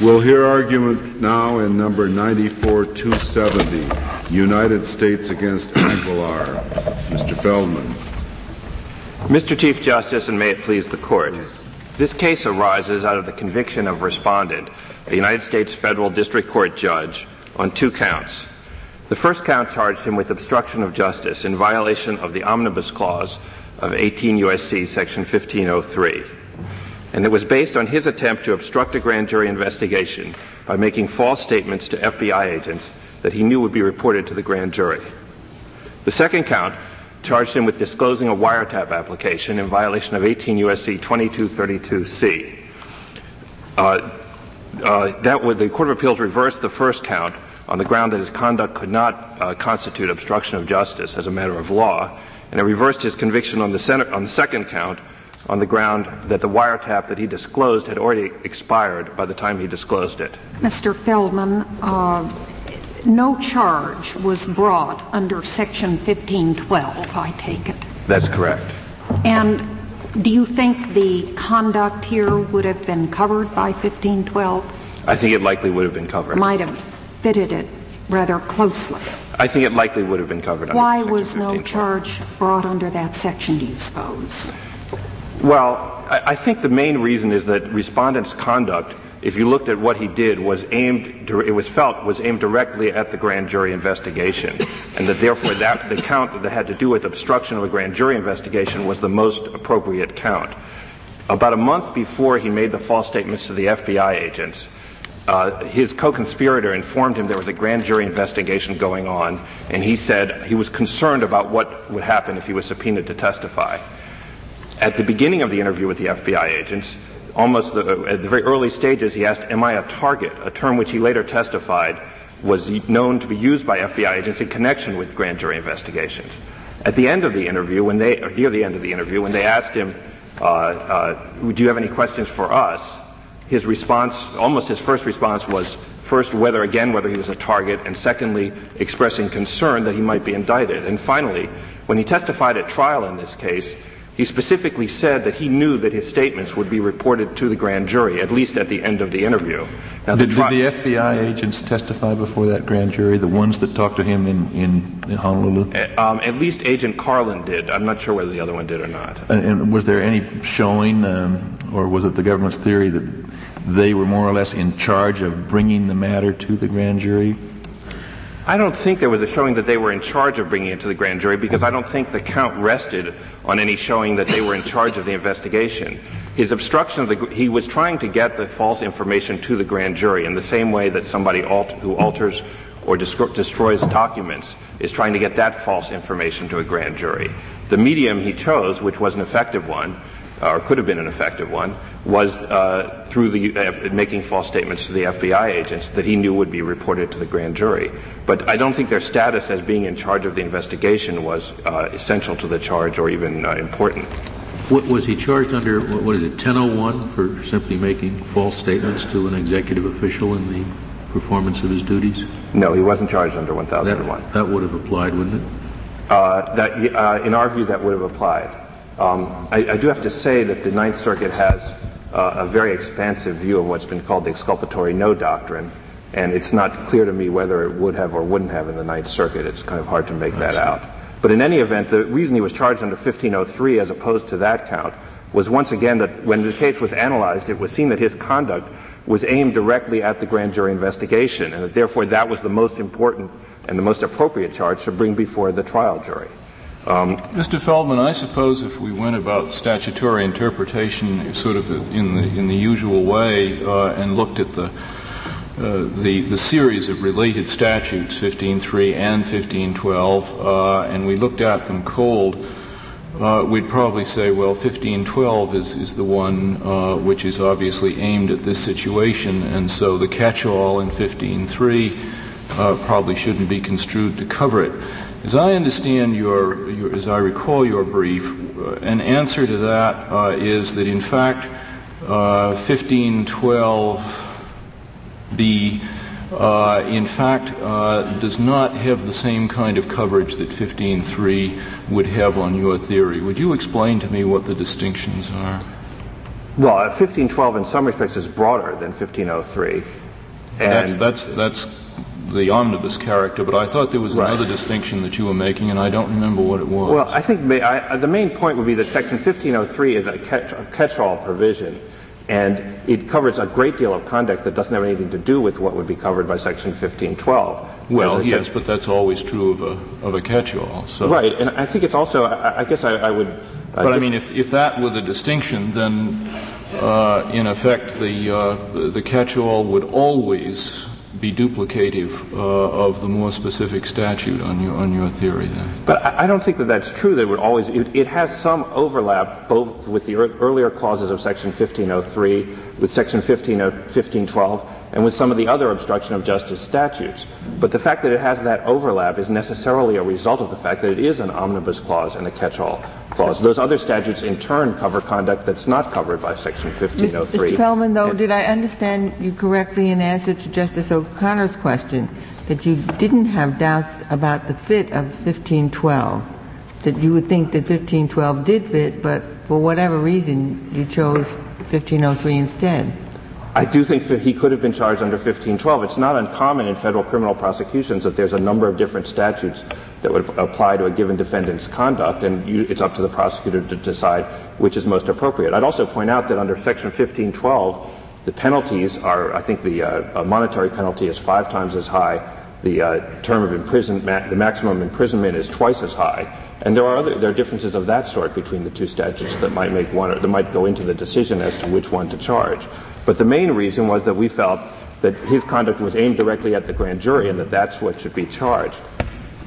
We'll hear argument now in number 94270, United States against Aguilar. Mr. Feldman. Mr. Chief Justice, and may it please the Court, this case arises out of the conviction of respondent, a United States federal district court judge, on two counts. The first count charged him with obstruction of justice in violation of the Omnibus Clause of 18 U.S.C. Section 1503 and it was based on his attempt to obstruct a grand jury investigation by making false statements to FBI agents that he knew would be reported to the grand jury. The second count charged him with disclosing a wiretap application in violation of 18 U.S.C. 2232C. Uh, uh, that would, the Court of Appeals reversed the first count on the ground that his conduct could not uh, constitute obstruction of justice as a matter of law, and it reversed his conviction on the, on the second count on the ground that the wiretap that he disclosed had already expired by the time he disclosed it. Mr. Feldman, uh, no charge was brought under Section 1512, I take it. That's correct. And do you think the conduct here would have been covered by 1512? I think it likely would have been covered. Might have fitted it rather closely. I think it likely would have been covered. Why was no charge brought under that section, do you suppose? Well, I think the main reason is that respondent's conduct, if you looked at what he did, was aimed, it was felt, was aimed directly at the grand jury investigation. And that therefore that, the count that had to do with obstruction of a grand jury investigation was the most appropriate count. About a month before he made the false statements to the FBI agents, uh, his co-conspirator informed him there was a grand jury investigation going on, and he said he was concerned about what would happen if he was subpoenaed to testify. At the beginning of the interview with the FBI agents, almost the, at the very early stages, he asked, am I a target? A term which he later testified was known to be used by FBI agents in connection with grand jury investigations. At the end of the interview, when they, or near the end of the interview, when they asked him, uh, uh, do you have any questions for us? His response, almost his first response was, first, whether again, whether he was a target, and secondly, expressing concern that he might be indicted. And finally, when he testified at trial in this case, he specifically said that he knew that his statements would be reported to the grand jury, at least at the end of the interview. Now, did, the, tri- did the FBI agents testify before that grand jury, the ones that talked to him in, in, in Honolulu? Uh, um, at least Agent Carlin did. I'm not sure whether the other one did or not. And, and was there any showing, um, or was it the government's theory that they were more or less in charge of bringing the matter to the grand jury? I don't think there was a showing that they were in charge of bringing it to the grand jury because I don't think the count rested on any showing that they were in charge of the investigation. His obstruction of the, he was trying to get the false information to the grand jury in the same way that somebody who alters or destroys documents is trying to get that false information to a grand jury. The medium he chose, which was an effective one, or could have been an effective one, was uh, through the uh, making false statements to the FBI agents that he knew would be reported to the grand jury. But I don't think their status as being in charge of the investigation was uh, essential to the charge or even uh, important. What, was he charged under? What is it? 1001 for simply making false statements to an executive official in the performance of his duties? No, he wasn't charged under 1001. That, that would have applied, wouldn't it? Uh, that, uh, in our view, that would have applied. Um, I, I, do have to say that the Ninth Circuit has uh, a very expansive view of what's been called the exculpatory no doctrine, and it's not clear to me whether it would have or wouldn't have in the Ninth Circuit. It's kind of hard to make that out. But in any event, the reason he was charged under 1503 as opposed to that count was once again that when the case was analyzed, it was seen that his conduct was aimed directly at the grand jury investigation, and that therefore that was the most important and the most appropriate charge to bring before the trial jury. Um, Mr. Feldman, I suppose if we went about statutory interpretation sort of in the in the usual way uh, and looked at the uh, the the series of related statutes, 15.3 and 15.12, uh, and we looked at them cold, uh, we'd probably say, well, 15.12 is is the one uh, which is obviously aimed at this situation, and so the catch-all in 15.3 uh, probably shouldn't be construed to cover it. As I understand your, your as I recall your brief, uh, an answer to that uh, is that in fact, uh, 1512b uh, in fact uh, does not have the same kind of coverage that 15.3 would have on your theory. Would you explain to me what the distinctions are? Well, 1512 in some respects is broader than 1503. And that's, that's, that's the omnibus character, but I thought there was Right. another distinction that you were making, and I don't remember what it was. Well, I think ma- I, I- the main point would be that Section 1503 is a, catch, a catch-all provision, and it covers a great deal of conduct that doesn't have anything to do with what would be covered by Section 1512. well, said- yes, but that's always true of a, of a catch-all. So. Right, and I think it's also, I, I guess I, I would. uh, But I mean, if, if that were the distinction, then uh, in effect the, uh, the- the catch-all would always be duplicative uh, of the more specific statute on your, on your theory then. But I don't think that that's true. It would always. It, it has some overlap both with the ear- earlier clauses of Section 1503, with Section 15, 1512, and with some of the other obstruction of justice statutes. But the fact that it has that overlap is necessarily a result of the fact that it is an omnibus clause and a catch-all clause. Those other statutes, in turn, cover conduct that's not covered by Section 1503. Mr. Feldman, though, did I understand you correctly in answer to Justice O'Connor's question that you didn't have doubts about the fit of 1512? That you would think that 1512 did fit, but for whatever reason, you chose 1503 instead? I do think that he could have been charged under 1512. It's not uncommon in federal criminal prosecutions that there's a number of different statutes that would apply to a given defendant's conduct, and you, it's up to the prosecutor to decide which is most appropriate. I'd also point out that under Section 1512, the penalties are, I think the uh, monetary penalty is five times as high. The uh, term of imprisonment, the maximum imprisonment is twice as high. And there are other, there are differences of that sort between the two statutes that might make one, that might go into the decision as to which one to charge. But the main reason was that we felt that his conduct was aimed directly at the grand jury and that that's what should be charged.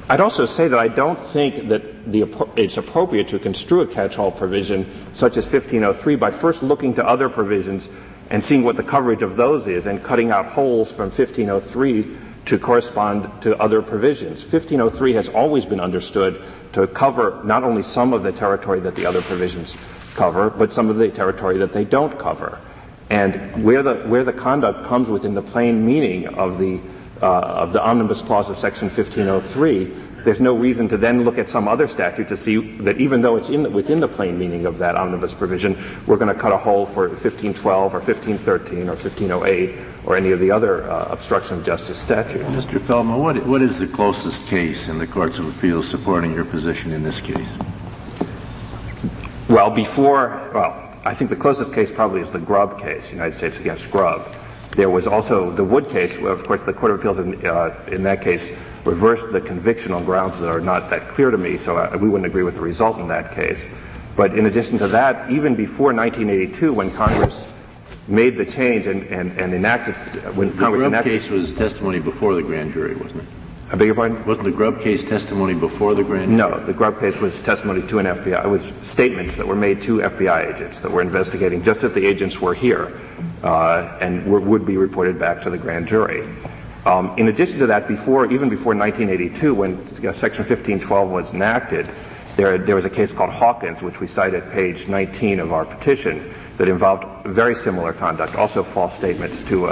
I'd also say that I don't think that the, it's appropriate to construe a catch-all provision such as 1503 by first looking to other provisions and seeing what the coverage of those is and cutting out holes from 1503 to correspond to other provisions. 1503 has always been understood to cover not only some of the territory that the other provisions cover, but some of the territory that they don't cover. And where the, where the conduct comes within the plain meaning of the, uh, of the omnibus clause of section 1503, there's no reason to then look at some other statute to see that even though it's in the, within the plain meaning of that omnibus provision, we're going to cut a hole for 1512 or 1513 or 1508 or any of the other uh, obstruction of justice statutes. Mr. Feldman, what, what is the closest case in the courts of appeals supporting your position in this case? Well, before, well, I think the closest case probably is the Grubb case, United States against Grubb. There was also the Wood case, where, of course, the Court of Appeals in, uh, in that case reversed the conviction on grounds that are not that clear to me, so I, we wouldn't agree with the result in that case. But in addition to that, even before 1982, when Congress made the change and, and, and enacted, when The Congress Grubb enacted, case was testimony before the grand jury, wasn't it? I beg your pardon? Wasn't the Grubb case testimony before the grand jury? No, the Grubb case was testimony to an FBI. It was statements that were made to FBI agents that were investigating, just as the agents were here, uh, and were, would be reported back to the grand jury. Um, in addition to that, before even before 1982, when uh, Section 1512 was enacted, there, there was a case called Hawkins, which we cite at page 19 of our petition, that involved very similar conduct, also false statements to uh,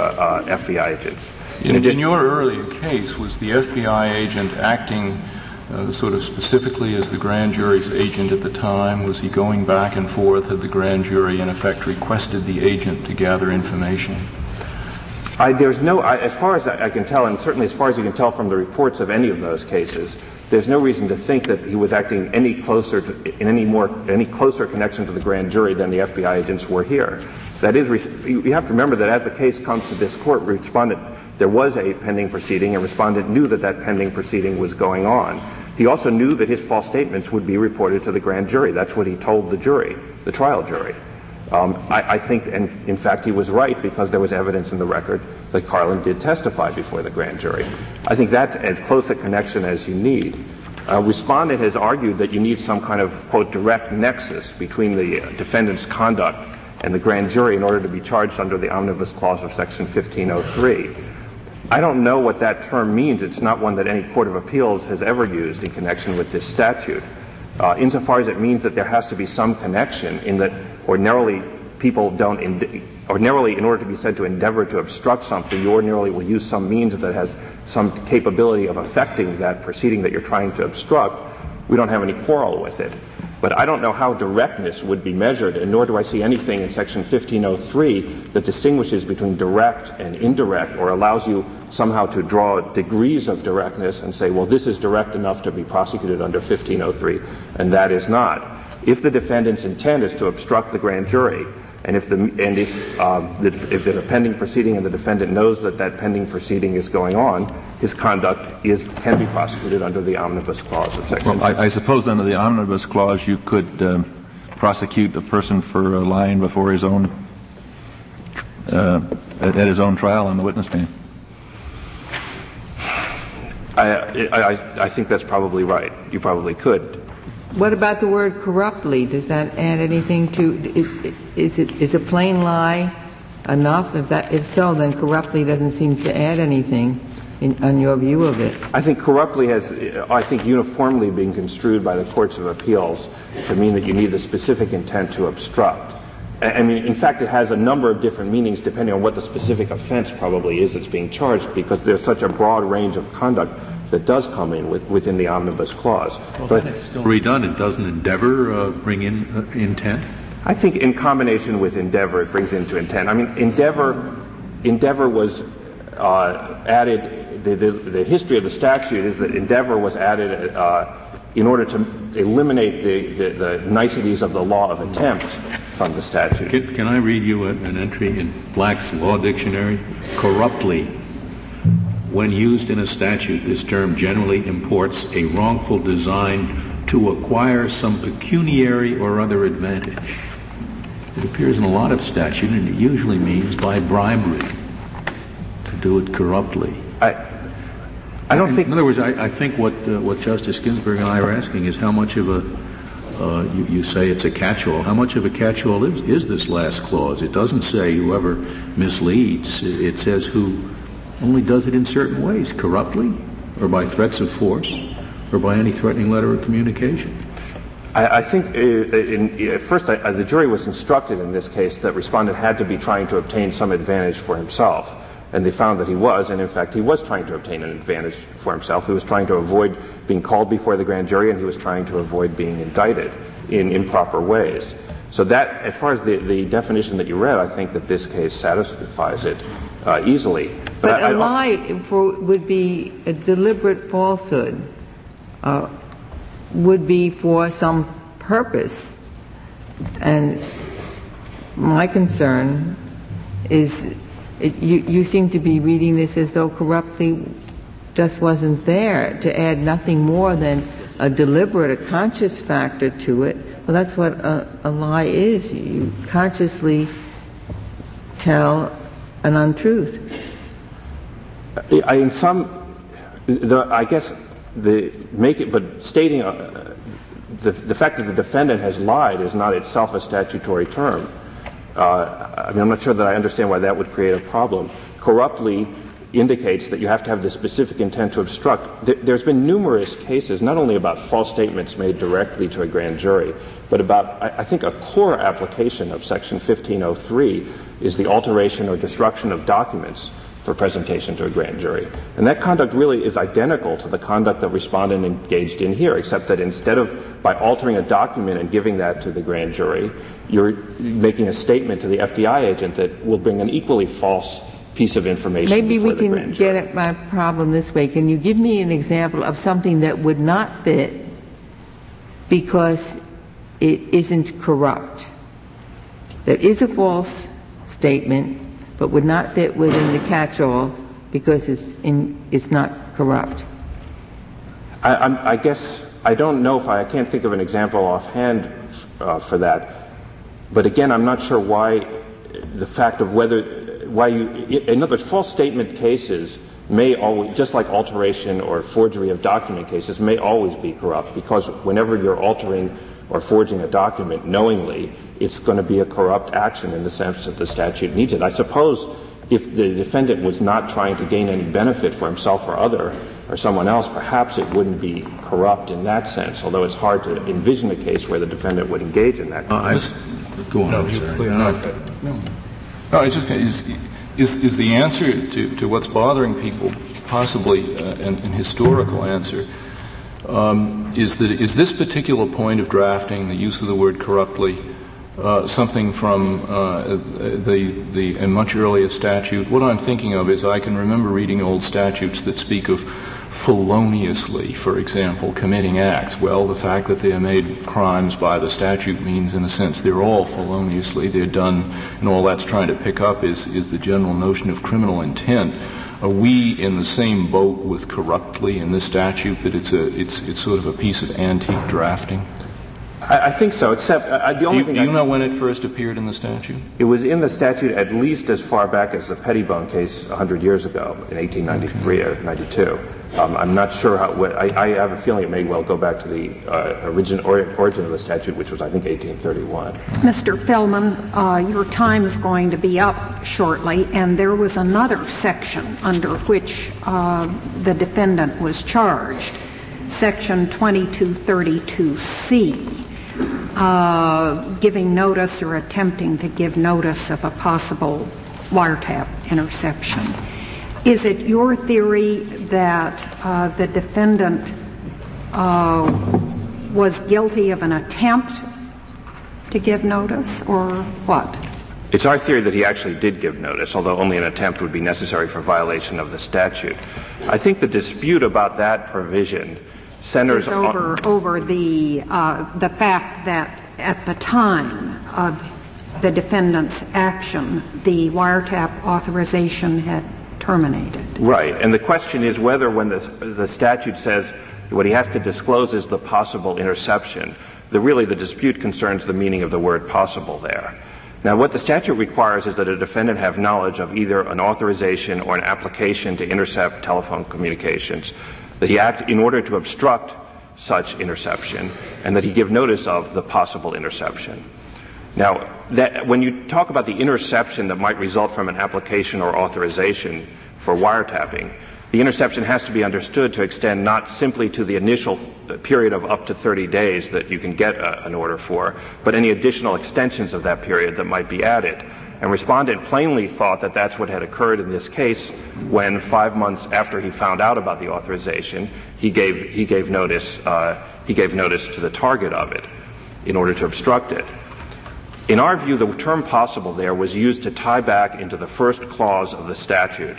uh, FBI agents. In, in your earlier case, was the FBI agent acting uh, sort of specifically as the grand jury's agent at the time? Was he going back and forth? Had the grand jury, in effect, requested the agent to gather information? I, there's no, I, as far as I, I can tell, and certainly as far as you can tell from the reports of any of those cases, there's no reason to think that he was acting any closer to, in any more, any closer connection to the grand jury than the FBI agents were here. That is, you you have to remember that as the case comes to this court, respondent, there was a pending proceeding, and respondent knew that that pending proceeding was going on. He also knew that his false statements would be reported to the grand jury. That's what he told the jury, the trial jury. Um, I, I think, and in fact, he was right because there was evidence in the record that Carlin did testify before the grand jury. I think that's as close a connection as you need. Respondent has argued that you need some kind of quote direct nexus between the uh, defendant's conduct and the grand jury in order to be charged under the omnibus clause of section 1503. I don't know what that term means. It's not one that any court of appeals has ever used in connection with this statute. Uh, insofar as it means that there has to be some connection in that ordinarily people don't, ind- ordinarily in order to be said to endeavor to obstruct something, you ordinarily will use some means that has some capability of affecting that proceeding that you're trying to obstruct. We don't have any quarrel with it. But I don't know how directness would be measured, and nor do I see anything in Section 1503 that distinguishes between direct and indirect or allows you somehow to draw degrees of directness and say, well, this is direct enough to be prosecuted under 1503, and that is not. If the defendant's intent is to obstruct the grand jury, and if the and if, um, the, if there's a pending proceeding and the defendant knows that that pending proceeding is going on, his conduct is can be prosecuted under the omnibus clause of section. Well, I, I suppose under the omnibus clause you could um, prosecute a person for uh, lying before his own uh, at, at his own trial on the witness stand. I, I, I think that's probably right. You probably could. What about the word corruptly? Does that add anything to, is, it, is a plain lie enough? If that, if so, then corruptly doesn't seem to add anything in, on your view of it. I think corruptly has, I think uniformly been construed by the courts of appeals to mean that you need the specific intent to obstruct. I mean, in fact, it has a number of different meanings depending on what the specific offense probably is that's being charged because there's such a broad range of conduct that does come in with, within the omnibus clause. Well, but it's still redundant. Doesn't endeavor uh, bring in uh, intent? I think in combination with endeavor, it brings into intent. I mean, endeavor, endeavor was uh, added. The, the, the, history of the statute is that endeavor was added uh, in order to eliminate the, the, the, niceties of the law of attempt from the statute. Can, can I read you an entry in Black's Law Dictionary? Corruptly when used in a statute, this term generally imports a wrongful design to acquire some pecuniary or other advantage. It appears in a lot of statute, and it usually means by bribery, to do it corruptly. I, I don't in, think. In other words, I, I think what uh, what Justice Ginsburg and I are asking is how much of a uh, you, you, say it's a catch-all. How much of a catch-all is, is this last clause? It doesn't say whoever misleads. It says who only does it in certain ways, corruptly, or by threats of force, or by any threatening letter of communication. I, think uh, uh in, at first I, uh, the jury was instructed in this case that respondent had to be trying to obtain some advantage for himself. And they found that he was, and in fact he was trying to obtain an advantage for himself. He was trying to avoid being called before the grand jury and he was trying to avoid being indicted in improper ways. So that, as far as the, the definition that you read, I think that this case satisfies it uh, easily. But, but I, a lie for, would be a deliberate falsehood, uh, would be for some purpose. And my concern is it, you, you seem to be reading this as though corruptly just wasn't there to add nothing more than a deliberate, a conscious factor to it. Well, that's what a, a lie is. You consciously tell an untruth. I, in some, the, I guess the make it, but stating uh, the, the fact that the defendant has lied is not itself a statutory term. Uh, I mean, I'm not sure that I understand why that would create a problem. Corruptly indicates that you have to have the specific intent to obstruct. There's been numerous cases, not only about false statements made directly to a grand jury, but about, I think, a core application of Section 1503 is the alteration or destruction of documents for presentation to a grand jury. And that conduct really is identical to the conduct that respondent engaged in here, except that instead of by altering a document and giving that to the grand jury, you're making a statement to the FBI agent that will bring an equally false piece of information. Maybe we can get at my problem this way. Can you give me an example of something that would not fit because it isn't corrupt? There is a false statement, but would not fit within the catch-all because it's, in, it's not corrupt. I, I, guess I don't know if I, I can't think of an example offhand uh, for that. But again, I'm not sure why the fact of whether why you, in other words, false statement cases may always, just like alteration or forgery of document cases, may always be corrupt because whenever you're altering or forging a document knowingly, it's going to be a corrupt action in the sense that the statute needs it. I suppose if the defendant was not trying to gain any benefit for himself or other or someone else, perhaps it wouldn't be corrupt in that sense, although it's hard to envision a case where the defendant would engage in that. Uh, go on, no, no, no. No, it's just, is, is, is the answer to, to what's bothering people possibly uh, an, an, historical answer? Um, is that is this particular point of drafting, the use of the word corruptly, uh, something from uh, the the a much earlier statute? What I'm thinking of is I can remember reading old statutes that speak of feloniously, for example, committing acts. Well, the fact that they are made crimes by the statute means, in a sense, they're all feloniously. They're done, and all that's trying to pick up is, is the general notion of criminal intent. Are we in the same boat with corruptly in this statute that it's a it's it's sort of a piece of antique drafting? I, I think so. Except uh, the only do you, thing do you I, know when it first appeared in the statute? It was in the statute at least as far back as the Pettibone case 100 years ago, in 1893 okay. or 92. Um, I'm not sure how. What, I, I, have a feeling it may well go back to the uh, origin, or, origin of the statute, which was, I think, 1831. Mr. Feldman, uh, your time is going to be up shortly, and there was another section under which uh, the defendant was charged, Section 2232C uh, giving notice or attempting to give notice of a possible wiretap interception. Is it your theory that uh, the defendant uh, was guilty of an attempt to give notice, or what? It's our theory that he actually did give notice, although only an attempt would be necessary for violation of the statute. I think the dispute about that provision centers over on, over the uh, the fact that at the time of the defendant's action, the wiretap authorization had terminated. Right, and the question is whether, when the the statute says what he has to disclose is the possible interception, the really the dispute concerns the meaning of the word possible there. Now, what the statute requires is that a defendant have knowledge of either an authorization or an application to intercept telephone communications that he act in order to obstruct such interception and that he give notice of the possible interception. Now, that, when you talk about the interception that might result from an application or authorization for wiretapping, the interception has to be understood to extend not simply to the initial period of up to 30 days that you can get a, an order for, but any additional extensions of that period that might be added. And respondent plainly thought that that's what had occurred in this case when five months after he found out about the authorization, he gave, he gave notice, uh, he gave notice to the target of it in order to obstruct it. In our view, the term possible there was used to tie back into the first clause of the statute.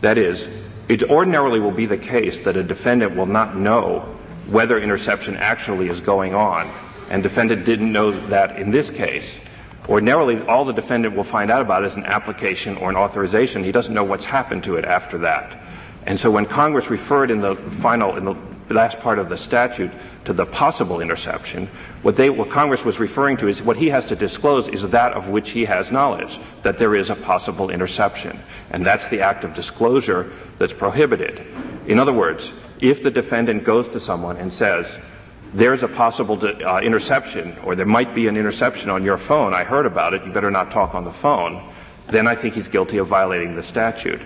That is, it ordinarily will be the case that a defendant will not know whether interception actually is going on, and defendant didn't know that in this case. Ordinarily, all the defendant will find out about is an application or an authorization. He doesn't know what's happened to it after that. And so when Congress referred in the final, in the last part of the statute to the possible interception, what they, what Congress was referring to is what he has to disclose is that of which he has knowledge, that there is a possible interception. And that's the act of disclosure that's prohibited. In other words, if the defendant goes to someone and says, there's a possible uh, interception, or there might be an interception on your phone. I heard about it. You better not talk on the phone. Then I think he's guilty of violating the statute.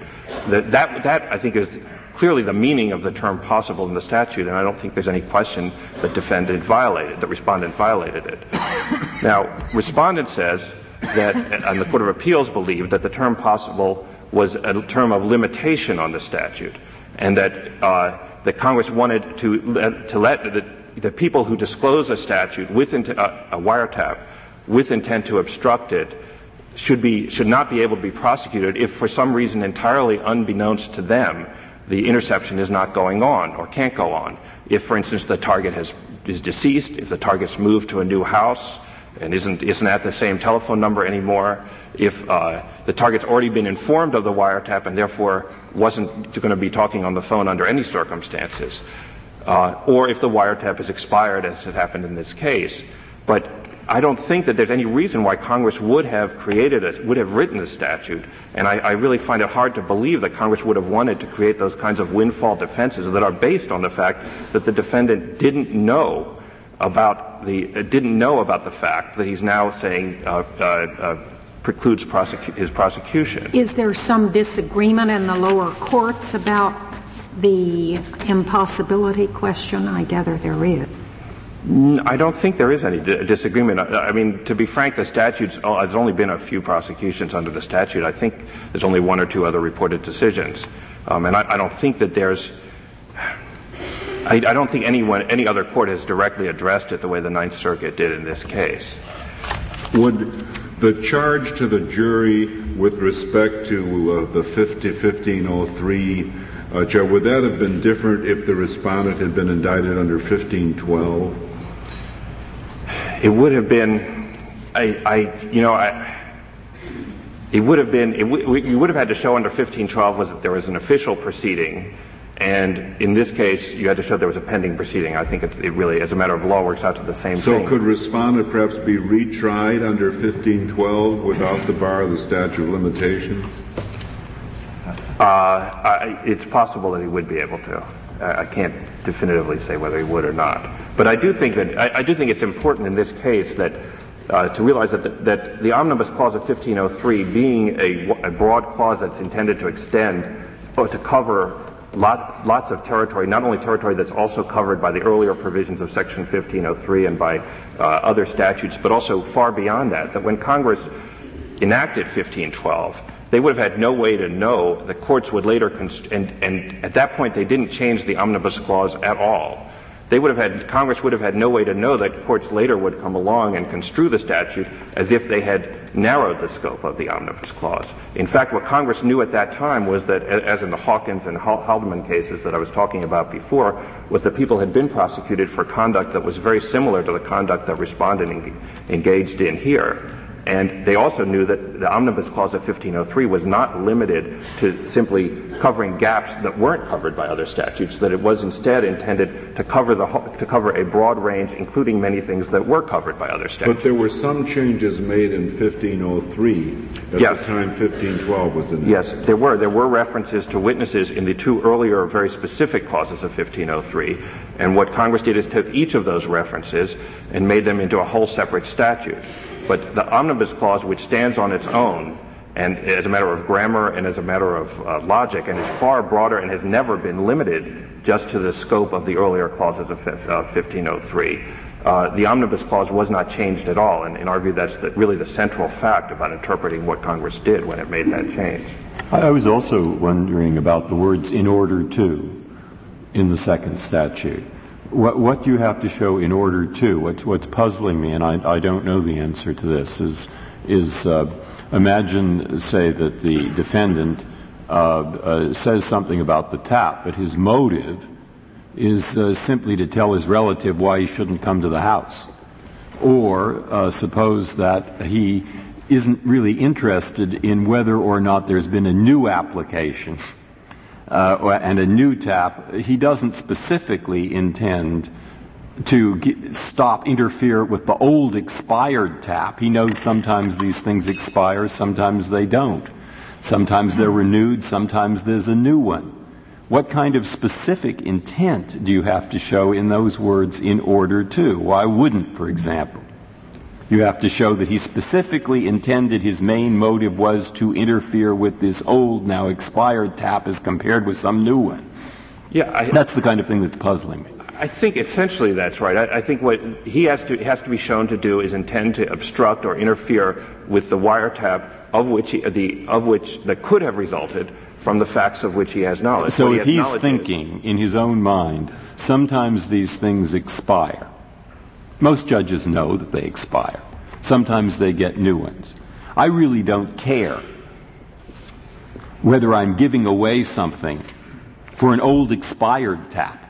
That, that, that I think is clearly the meaning of the term possible in the statute, and I don't think there's any question that defendant violated, that respondent violated it. now, respondent says that, and the Court of Appeals believed that the term possible was a term of limitation on the statute, and that uh, that Congress wanted to to let the the people who disclose a statute with int- uh, a wiretap with intent to obstruct it should be should not be able to be prosecuted if for some reason entirely unbeknownst to them the interception is not going on or can't go on. If, for instance, the target has, is deceased, if the target's moved to a new house and isn't isn't at the same telephone number anymore, if uh, the target's already been informed of the wiretap and therefore wasn't going to be talking on the phone under any circumstances, uh, or if the wiretap has expired, as it happened in this case. But I don't think that there's any reason why Congress would have created it, would have written a statute, and I, I, really find it hard to believe that Congress would have wanted to create those kinds of windfall defenses that are based on the fact that the defendant didn't know about the uh, didn't know about the fact that he's now saying uh, uh, uh precludes prosecu- his prosecution. Is there some disagreement in the lower courts about the impossibility question? I gather there is. I don't think there is any disagreement. I mean, to be frank, the statutes, oh, there's only been a few prosecutions under the statute. I think there's only one or two other reported decisions. Um, and I, I, don't think that there's, I, I don't think anyone, any other court has directly addressed it the way the Ninth Circuit did in this case. Would the charge to the jury with respect to uh, the 50, 1503 uh, charge, would that have been different if the respondent had been indicted under 1512? It would have been, I, I you know, I, it would have been, it w- you would have had to show under 1512 was that there was an official proceeding and in this case, you had to show there was a pending proceeding. I think it, it really, as a matter of law, works out to the same so thing. So could respondent perhaps be retried under 1512 without the bar of the statute of limitations? Uh, it's possible that he would be able to. I, I, can't definitively say whether he would or not. But I do think that I, I do think it's important in this case that uh, to realize that the, that the omnibus clause of 1503, being a, a broad clause that's intended to extend or to cover lots, lots of territory, not only territory that's also covered by the earlier provisions of Section 1503 and by uh, other statutes, but also far beyond that, that when Congress enacted 1512, they would have had no way to know the courts would later, const- and, and at that point they didn't change the omnibus clause at all. They would have had, Congress would have had no way to know that courts later would come along and construe the statute as if they had narrowed the scope of the Omnibus Clause. In fact, what Congress knew at that time was that, as in the Hawkins and Haldeman cases that I was talking about before, was that people had been prosecuted for conduct that was very similar to the conduct that respondent engaged in here. And they also knew that the Omnibus Clause of 1503 was not limited to simply covering gaps that weren't covered by other statutes, that it was instead intended to cover, the, to cover a broad range, including many things that were covered by other statutes. But there were some changes made in 1503 at yes. the time 1512 was enacted. Yes, there were. There were references to witnesses in the two earlier very specific clauses of 1503. And what Congress did is took each of those references and made them into a whole separate statute. But the Omnibus Clause, which stands on its own, and as a matter of grammar and as a matter of uh, logic, and is far broader and has never been limited just to the scope of the earlier clauses of uh, 1503. Uh, the Omnibus Clause was not changed at all, and in our view, that's the, really the central fact about interpreting what Congress did when it made that change. I was also wondering about the words "in order to" in the second statute. What, what you have to show in order to? What's, what's puzzling me, and I, I don't know the answer to this, is, is uh, imagine, say, that the defendant uh, uh, says something about the tap, but his motive is uh, simply to tell his relative why he shouldn't come to the house. Or uh, suppose that he isn't really interested in whether or not there's been a new application uh, and a new tap, he doesn't specifically intend to get, stop, interfere with the old expired tap. He knows sometimes these things expire, sometimes they don't. Sometimes they're renewed, sometimes there's a new one. What kind of specific intent do you have to show in those words in order to? Why wouldn't, for example? You have to show that he specifically intended his main motive was to interfere with this old, now expired tap as compared with some new one. Yeah, I, that's the kind of thing that's puzzling me. I think essentially that's right. I, I, think what he has to has to be shown to do is intend to obstruct or interfere with the wiretap of which he, the of which that could have resulted from the facts of which he has knowledge. So if he's thinking is, in his own mind, sometimes these things expire. Most judges know that they expire. Sometimes they get new ones. I really don't care whether I'm giving away something for an old expired tap.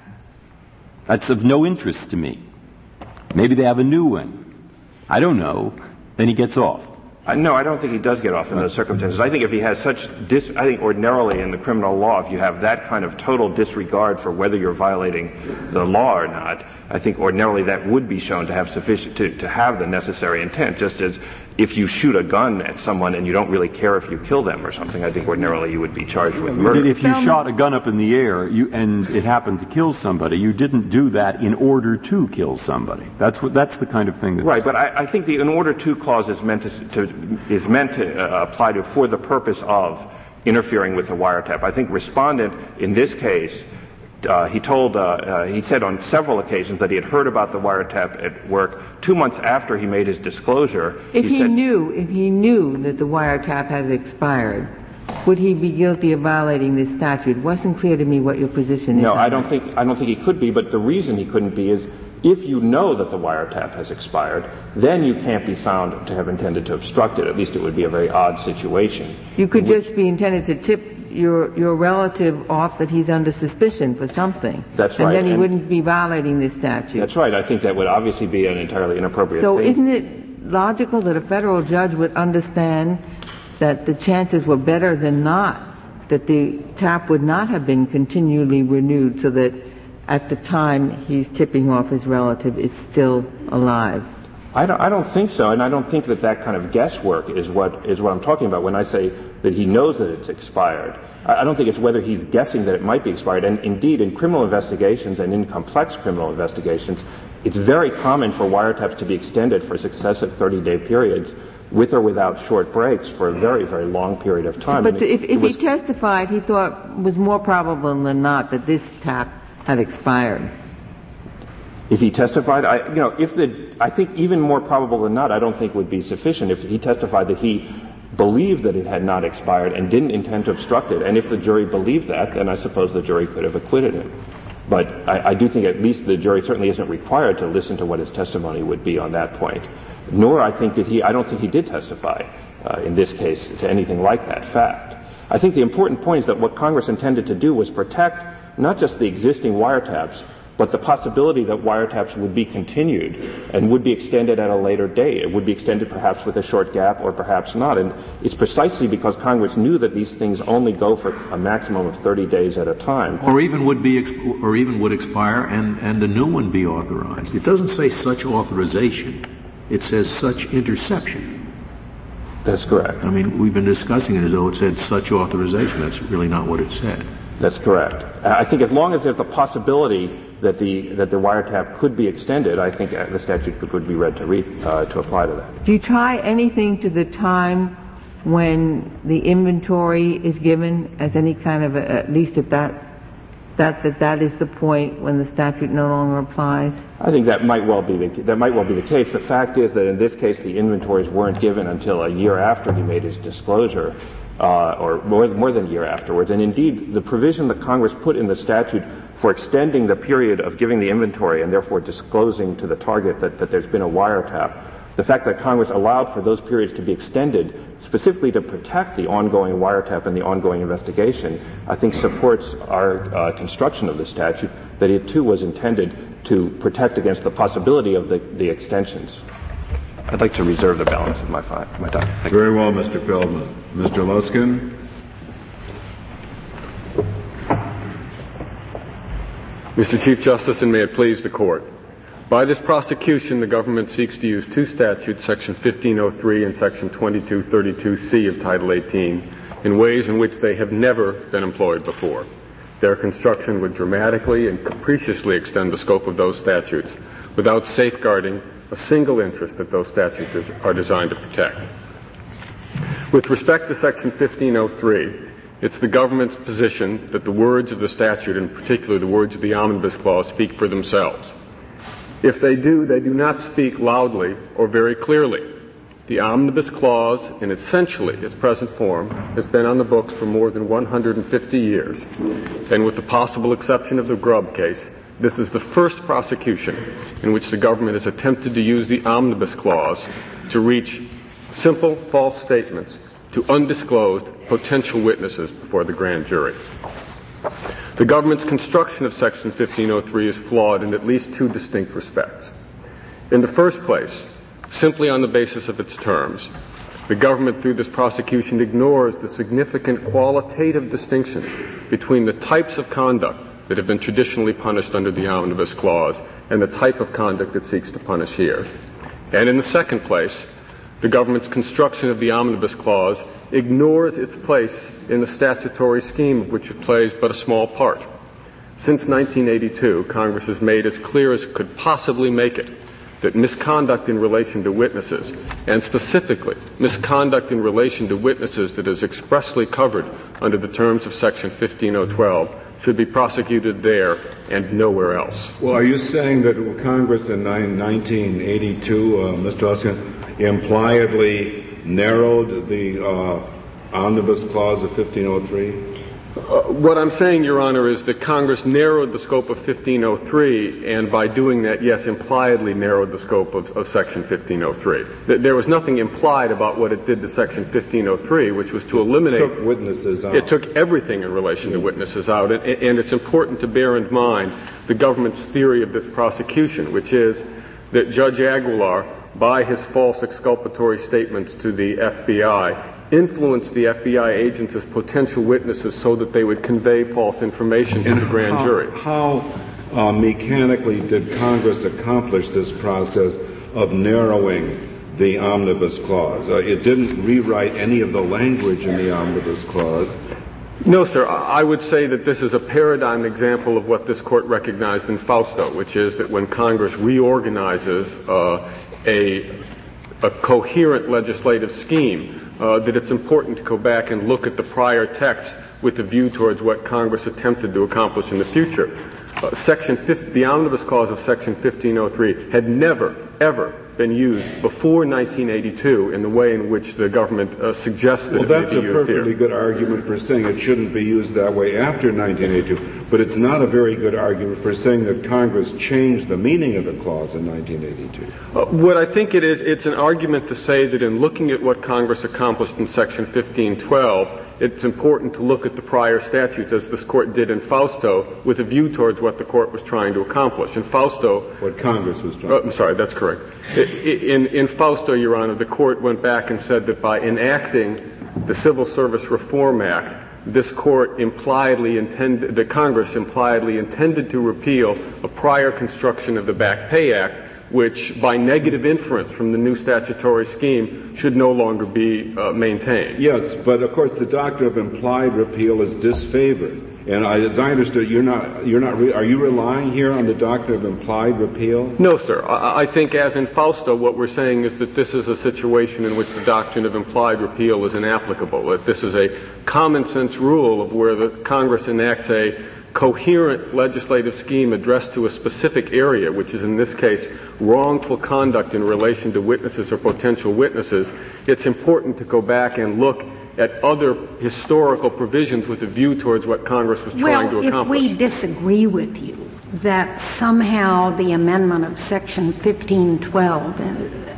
That's of no interest to me. Maybe they have a new one. I don't know. Then he gets off. Uh, no, I don't think he does get off in those circumstances. I think if he has such, dis- I think ordinarily in the criminal law, if you have that kind of total disregard for whether you're violating the law or not, I think ordinarily that would be shown to have sufficient to, to have the necessary intent. Just as if you shoot a gun at someone and you don't really care if you kill them or something, I think ordinarily you would be charged with murder. If you shot a gun up in the air you, and it happened to kill somebody, you didn't do that in order to kill somebody. That's what. That's the kind of thing. That's right. But I, I think the in order to clause is meant to, to is meant to uh, apply to for the purpose of interfering with the wiretap. I think respondent in this case uh, he told, uh, uh, he said on several occasions that he had heard about the wiretap at work. Two months after he made his disclosure, if he, he said, knew, if he knew that the wiretap had expired, would he be guilty of violating this statute? It wasn't clear to me what your position is. No, I don't that. think I don't think he could be. But the reason he couldn't be is if you know that the wiretap has expired, then you can't be found to have intended to obstruct it. At least it would be a very odd situation. You could just be intended to tip your your relative off that he's under suspicion for something. That's right. And then he and- wouldn't be violating this statute. That's right. I think that would obviously be an entirely inappropriate So thing. isn't it logical that a federal judge would understand that the chances were better than not that the tap would not have been continually renewed so that at the time he's tipping off his relative, it's still alive? I don't, I don't think so, and I don't think that that kind of guesswork is what is what I'm talking about when I say that he knows that it's expired. I, don't think it's whether he's guessing that it might be expired. And indeed, in criminal investigations and in complex criminal investigations, it's very common for wiretaps to be extended for successive 30-day periods, with or without short breaks, for a very, very long period of time. But it- if, it if was- he testified, he thought it was more probable than not that this tap had expired. If he testified, I, you know, if the, I think even more probable than not, I don't think would be sufficient if he testified that he believed that it had not expired and didn't intend to obstruct it. And if the jury believed that, then I suppose the jury could have acquitted him. But I, I do think at least the jury certainly isn't required to listen to what his testimony would be on that point. Nor I think that he, I don't think he did testify uh, in this case to anything like that fact. I think the important point is that what Congress intended to do was protect not just the existing wiretaps, but the possibility that wiretaps would be continued and would be extended at a later date. It would be extended perhaps with a short gap or perhaps not. And it's precisely because Congress knew that these things only go for a maximum of 30 days at a time. Or even would be, ex- or even would expire and, and a new one be authorized. It doesn't say such authorization. It says such interception. That's correct. I mean, we've been discussing it as though it said such authorization. That's really not what it said. That's correct. I think as long as there's a possibility that the that the wiretap could be extended, I think uh, the statute could, be read to read uh, to apply to that. Do you tie anything to the time when the inventory is given as any kind of, a, at least at that, that, that that is the point when the statute no longer applies? I think that might well be the, that might well be the case. The fact is that in this case, the inventories weren't given until a year after he made his disclosure, uh, or more, more than a year afterwards. And indeed, the provision that Congress put in the statute for extending the period of giving the inventory and therefore disclosing to the target that, that there's been a wiretap, the fact that Congress allowed for those periods to be extended specifically to protect the ongoing wiretap and the ongoing investigation, I think supports our uh, construction of the statute that it too was intended to protect against the possibility of the, the extensions. I'd like to reserve the balance of my, fi- my time. Thank you. Very well, Mr. Feldman. Mr. Luskin? Mr. Chief Justice, and may it please the Court. By this prosecution, the government seeks to use two statutes, Section 1503 and Section 2232C of Title 18, in ways in which they have never been employed before. Their construction would dramatically and capriciously extend the scope of those statutes without safeguarding a single interest that those statutes are designed to protect. With respect to Section 1503, it's the government's position that the words of the statute, in particular the words of the Omnibus Clause, speak for themselves. If they do, they do not speak loudly or very clearly. The Omnibus Clause, in essentially its present form, has been on the books for more than 150 years. And with the possible exception of the Grubb case, this is the first prosecution in which the government has attempted to use the Omnibus Clause to reach simple false statements to undisclosed potential witnesses before the grand jury. The government's construction of Section 1503 is flawed in at least two distinct respects. In the first place, simply on the basis of its terms, the government through this prosecution ignores the significant qualitative distinctions between the types of conduct that have been traditionally punished under the Omnibus Clause and the type of conduct it seeks to punish here. And in the second place, the government's construction of the Omnibus Clause ignores its place in the statutory scheme of which it plays but a small part. Since 1982, Congress has made as clear as it could possibly make it that misconduct in relation to witnesses, and specifically misconduct in relation to witnesses that is expressly covered under the terms of Section 15012, should be prosecuted there and nowhere else. Well, are you saying that Congress in 1982, uh, Mr. Luskin, impliedly narrowed the uh, omnibus clause of 1503? Uh, what I'm saying, Your Honor, is that Congress narrowed the scope of 1503, and by doing that, yes, impliedly narrowed the scope of, of, Section 1503. There was nothing implied about what it did to Section 1503, which was to eliminate. It took witnesses out. It took everything in relation to witnesses out, and, and it's important to bear in mind the government's theory of this prosecution, which is that Judge Aguilar, by his false exculpatory statements to the FBI, influenced the FBI agents as potential witnesses so that they would convey false information to and the grand how, jury. How uh, mechanically did Congress accomplish this process of narrowing the omnibus clause? Uh, it didn't rewrite any of the language in the omnibus clause. No, sir. I would say that this is a paradigm example of what this court recognized in Fausto, which is that when Congress reorganizes uh, a, a coherent legislative scheme, uh, that it's important to go back and look at the prior text with a view towards what Congress attempted to accomplish in the future. Uh, section 50, the omnibus clause of Section 1503 had never, ever been used before 1982 in the way in which the government uh, suggested well, that's a perfectly good argument for saying it shouldn't be used that way after 1982, but it's not a very good argument for saying that Congress changed the meaning of the clause in 1982. Uh, what I think it is, it's an argument to say that in looking at what Congress accomplished in Section 1512, it's important to look at the prior statutes as this court did in Fausto with a view towards what the court was trying to accomplish. In Fausto, what Congress was trying. Uh, I'm sorry, that's correct. In, in Fausto, Your Honor, the court went back and said that by enacting the Civil Service Reform Act, this court impliedly intended, the Congress impliedly intended to repeal a prior construction of the Back Pay Act which by negative inference from the new statutory scheme should no longer be uh, maintained. Yes, but of course the doctrine of implied repeal is disfavored. And I, as I understood, you're not, you're not, re- are you relying here on the doctrine of implied repeal? No, sir. I, I, think as in Fausto, what we're saying is that this is a situation in which the doctrine of implied repeal is inapplicable. That this is a common sense rule of where the Congress enacts a coherent legislative scheme addressed to a specific area, which is in this case wrongful conduct in relation to witnesses or potential witnesses, it's important to go back and look at other historical provisions with a view towards what Congress was trying well, to accomplish. If we disagree with you that somehow the amendment of Section 1512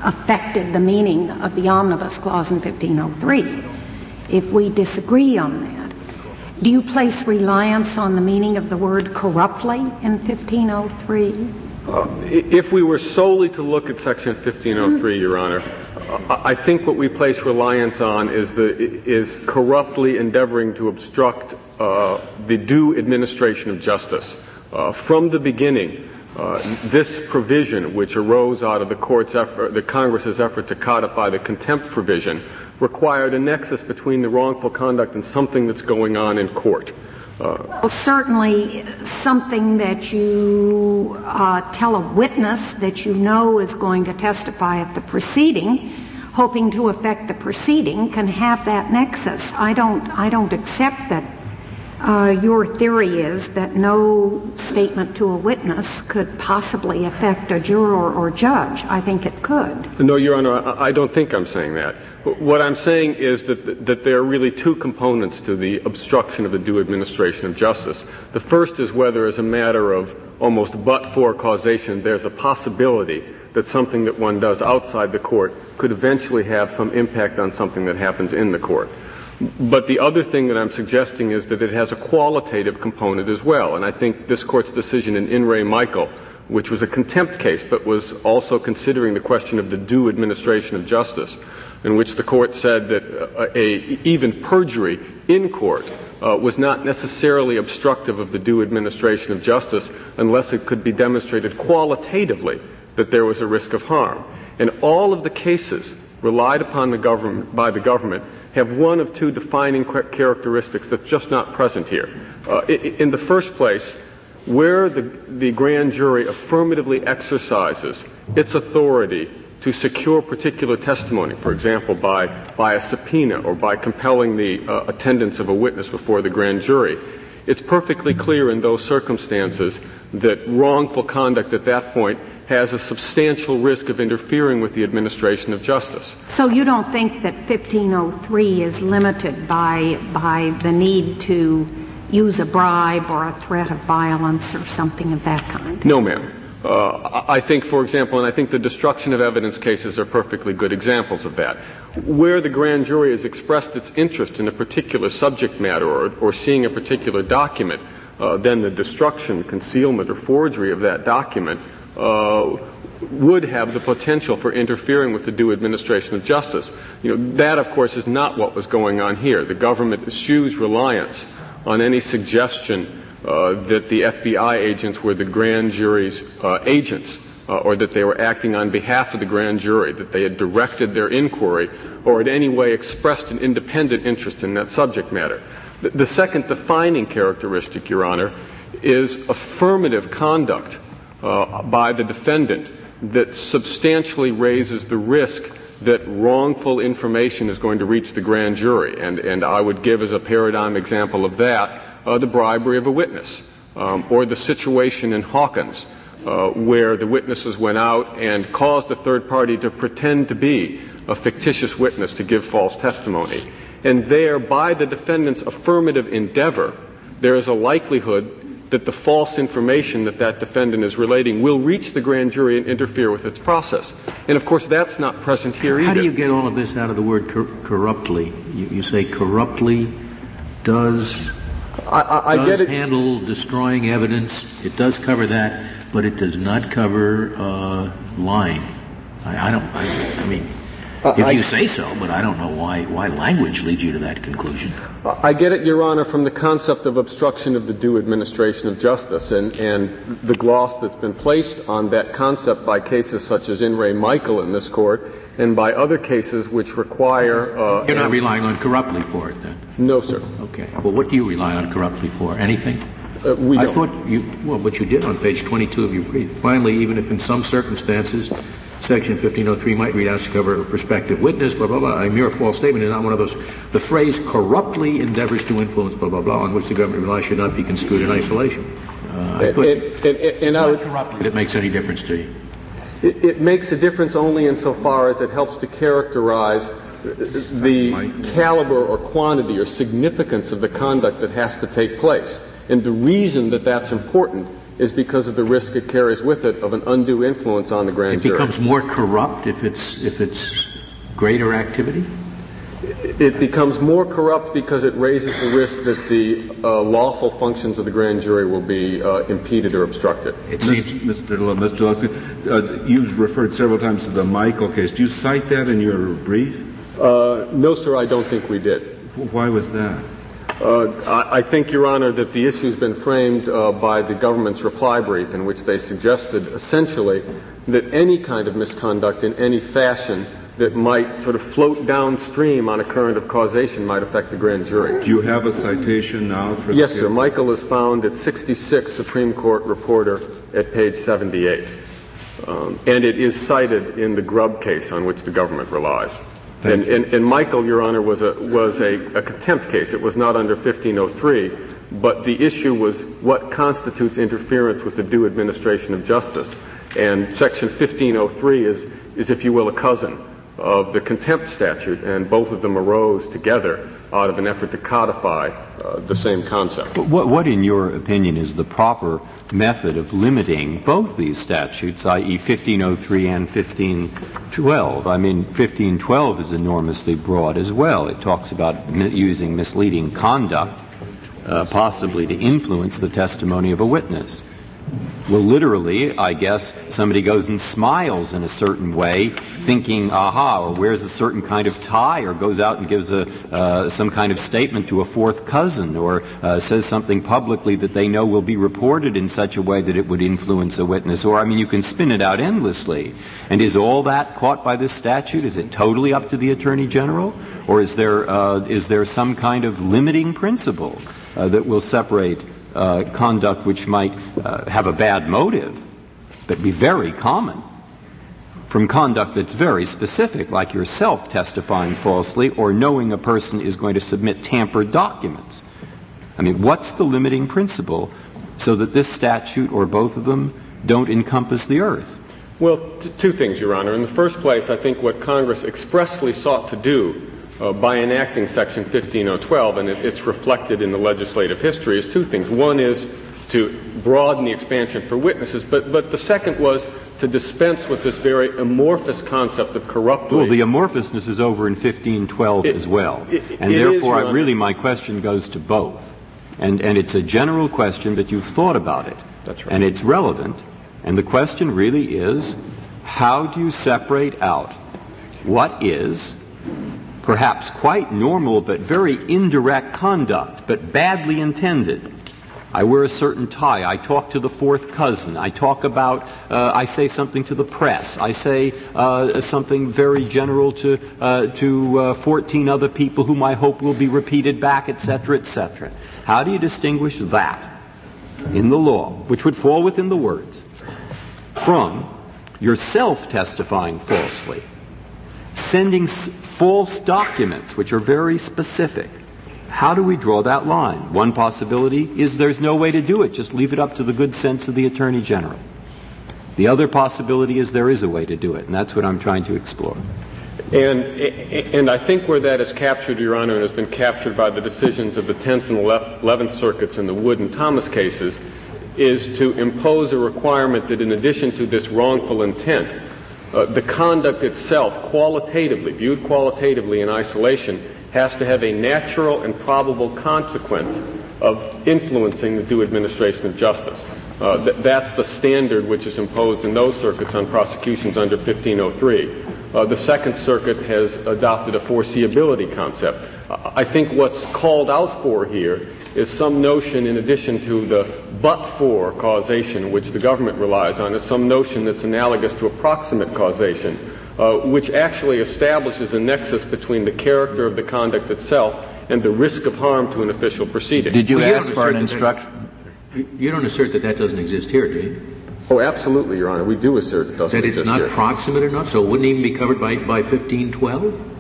affected the meaning of the Omnibus Clause in 1503, if we disagree on that, do you place reliance on the meaning of the word corruptly in 1503? Uh, if we were solely to look at Section 1503, Your Honor, I think what we place reliance on is the is corruptly endeavoring to obstruct uh, the due administration of justice. Uh, from the beginning, uh, this provision, which arose out of the court's effort, the Congress's effort to codify the contempt provision, required a nexus between the wrongful conduct and something that's going on in court. Uh, well, certainly something that you uh, tell a witness that you know is going to testify at the proceeding, hoping to affect the proceeding, can have that nexus. I don't. I don't accept that. Uh, your theory is that no statement to a witness could possibly affect a juror or judge. I think it could. No, Your Honor, I, I don't think I'm saying that. What I'm saying is that, that there are really two components to the obstruction of the due administration of justice. The first is whether, as a matter of almost but-for causation, there's a possibility that something that one does outside the court could eventually have some impact on something that happens in the court. But the other thing that I'm suggesting is that it has a qualitative component as well. And I think this court's decision in In re Michael, which was a contempt case, but was also considering the question of the due administration of justice, in which the court said that uh, a, even perjury in court uh, was not necessarily obstructive of the due administration of justice unless it could be demonstrated qualitatively that there was a risk of harm. And all of the cases relied upon the government, by the government have one of two defining characteristics that's just not present here. Uh, in the first place, where the, the grand jury affirmatively exercises its authority to secure particular testimony, for example, by, by a subpoena or by compelling the uh, attendance of a witness before the grand jury, it's perfectly clear in those circumstances that wrongful conduct at that point has a substantial risk of interfering with the administration of justice. So you don't think that 1503 is limited by, by the need to use a bribe or a threat of violence or something of that kind? No, ma'am. Uh, I think, for example, and I think the destruction of evidence cases are perfectly good examples of that. Where the grand jury has expressed its interest in a particular subject matter or, or seeing a particular document, uh, then the destruction, concealment, or forgery of that document uh, would have the potential for interfering with the due administration of justice. You know, that, of course, is not what was going on here. The government eschews reliance on any suggestion uh, that the FBI agents were the grand jury's uh, agents. Uh, or that they were acting on behalf of the grand jury, that they had directed their inquiry, or in any way expressed an independent interest in that subject matter. The, the second defining characteristic, Your Honor, is affirmative conduct uh, by the defendant that substantially raises the risk that wrongful information is going to reach the grand jury. And, and I would give as a paradigm example of that uh, the bribery of a witness, um, or the situation in Hawkins, uh, where the witnesses went out and caused a third party to pretend to be a fictitious witness to give false testimony. And there, by the defendant's affirmative endeavor, there is a likelihood that the false information that that defendant is relating will reach the grand jury and interfere with its process. And of course, that's not present here How either. do you get all of this out of the word cor- corruptly? You, you, say corruptly does, I, I, does I handle destroying evidence. It does cover that, but it does not cover uh, lying. I, I don't. I, I mean, uh, if you say so, but I don't know why, why language leads you to that conclusion. I get it, Your Honor, from the concept of obstruction of the due administration of justice and, and the gloss that's been placed on that concept by cases such as In re Michael in this court and by other cases which require. Uh, You're not relying on corruptly for it then? No, sir. Okay. Well, what do you rely on corruptly for? Anything? Uh, we I don't. thought you, well, but you did on page 22 of your brief. Finally, even if in some circumstances Section 1503 might read out to cover a prospective witness, blah, blah, blah. A mere false statement is not one of those. The phrase corruptly endeavors to influence, blah, blah, blah, on which the government relies should not be construed in isolation. Uh, I put, and, and, and, and I would, corruptly that makes any difference to you. It, it makes a difference only insofar as it helps to characterize the caliber or quantity or significance of the conduct that has to take place. And the reason that that's important is because of the risk it carries with it of an undue influence on the grand jury. It becomes more corrupt if it's if it's greater activity. It becomes more corrupt because it raises the risk that the uh, lawful functions of the grand jury will be uh, impeded or obstructed. It seems, Mr. Mr. Luskin, uh, you've referred several times to the Michael case. Do you cite that in your brief? Uh, no, sir. I don't think we did. Why was that? Uh, I, I, think, Your Honor, that the issue has been framed uh, by the government's reply brief in which they suggested essentially that any kind of misconduct in any fashion that might sort of float downstream on a current of causation might affect the grand jury. Do you have a citation now for this? Yes, sir. Michael is found at 66 Supreme Court Reporter at page 78. Um, and it is cited in the Grubb case on which the government relies. And, and, and, Michael, Your Honor, was a was a, a, contempt case. It was not under 1503, but the issue was what constitutes interference with the due administration of justice. And Section 1503 is is, if you will, a cousin of the contempt statute, and both of them arose together out of an effort to codify uh, the same concept. What, what, in your opinion, is the proper method of limiting both these statutes, i.e., 1503 and 1512? I mean, 1512 is enormously broad as well. It talks about mi- using misleading conduct, uh, possibly to influence the testimony of a witness. Well, literally, I guess somebody goes and smiles in a certain way, thinking, aha, or wears a certain kind of tie, or goes out and gives a, uh, some kind of statement to a fourth cousin, or uh, says something publicly that they know will be reported in such a way that it would influence a witness. Or, I mean, you can spin it out endlessly. And is all that caught by this statute? Is it totally up to the Attorney General? Or is there, uh, is there some kind of limiting principle uh, that will separate uh, conduct which might uh, have a bad motive, but be very common, from conduct that's very specific, like yourself testifying falsely or knowing a person is going to submit tampered documents. I mean, what's the limiting principle so that this statute or both of them don't encompass the earth? Well, t- two things, Your Honor. In the first place, I think what Congress expressly sought to do uh, by enacting Section 15012, and it, it's reflected in the legislative history, is two things. One is to broaden the expansion for witnesses, but, but the second was to dispense with this very amorphous concept of corruptly. Well, the amorphousness is over in 1512 it, as well. It, and therefore, is, really, my question goes to both. And, and it's a general question, but you've thought about it. That's right. And it's relevant. And the question really is, how do you separate out what is perhaps quite normal but very indirect conduct, but badly intended. I wear a certain tie. I talk to the fourth cousin. I talk about, uh, I say something to the press. I say uh, something very general to, uh, to uh, 14 other people whom I hope will be repeated back, etc., etc. How do you distinguish that in the law, which would fall within the words, from yourself testifying falsely, sending false documents, which are very specific. How do we draw that line? One possibility is there's no way to do it. Just leave it up to the good sense of the Attorney General. The other possibility is there is a way to do it, and that's what I'm trying to explore. And, and I think where that is captured, Your Honor, and has been captured by the decisions of the 10th and 11th Circuits in the Wood and Thomas cases, is to impose a requirement that in addition to this wrongful intent, uh, the conduct itself, qualitatively, viewed qualitatively in isolation, has to have a natural and probable consequence of influencing the due administration of justice. Uh, th- that's the standard which is imposed in those circuits on prosecutions under 1503. Uh, the Second Circuit has adopted a foreseeability concept. I think what's called out for here is some notion, in addition to the but-for causation, which the government relies on, is some notion that's analogous to approximate causation, uh, which actually establishes a nexus between the character of the conduct itself and the risk of harm to an official proceeding. Did you well, ask for an instruction? You don't assert that that doesn't exist here, do you? Oh, absolutely, Your Honor. We do assert it doesn't that it's not here. proximate enough, so it wouldn't even be covered by, by 1512?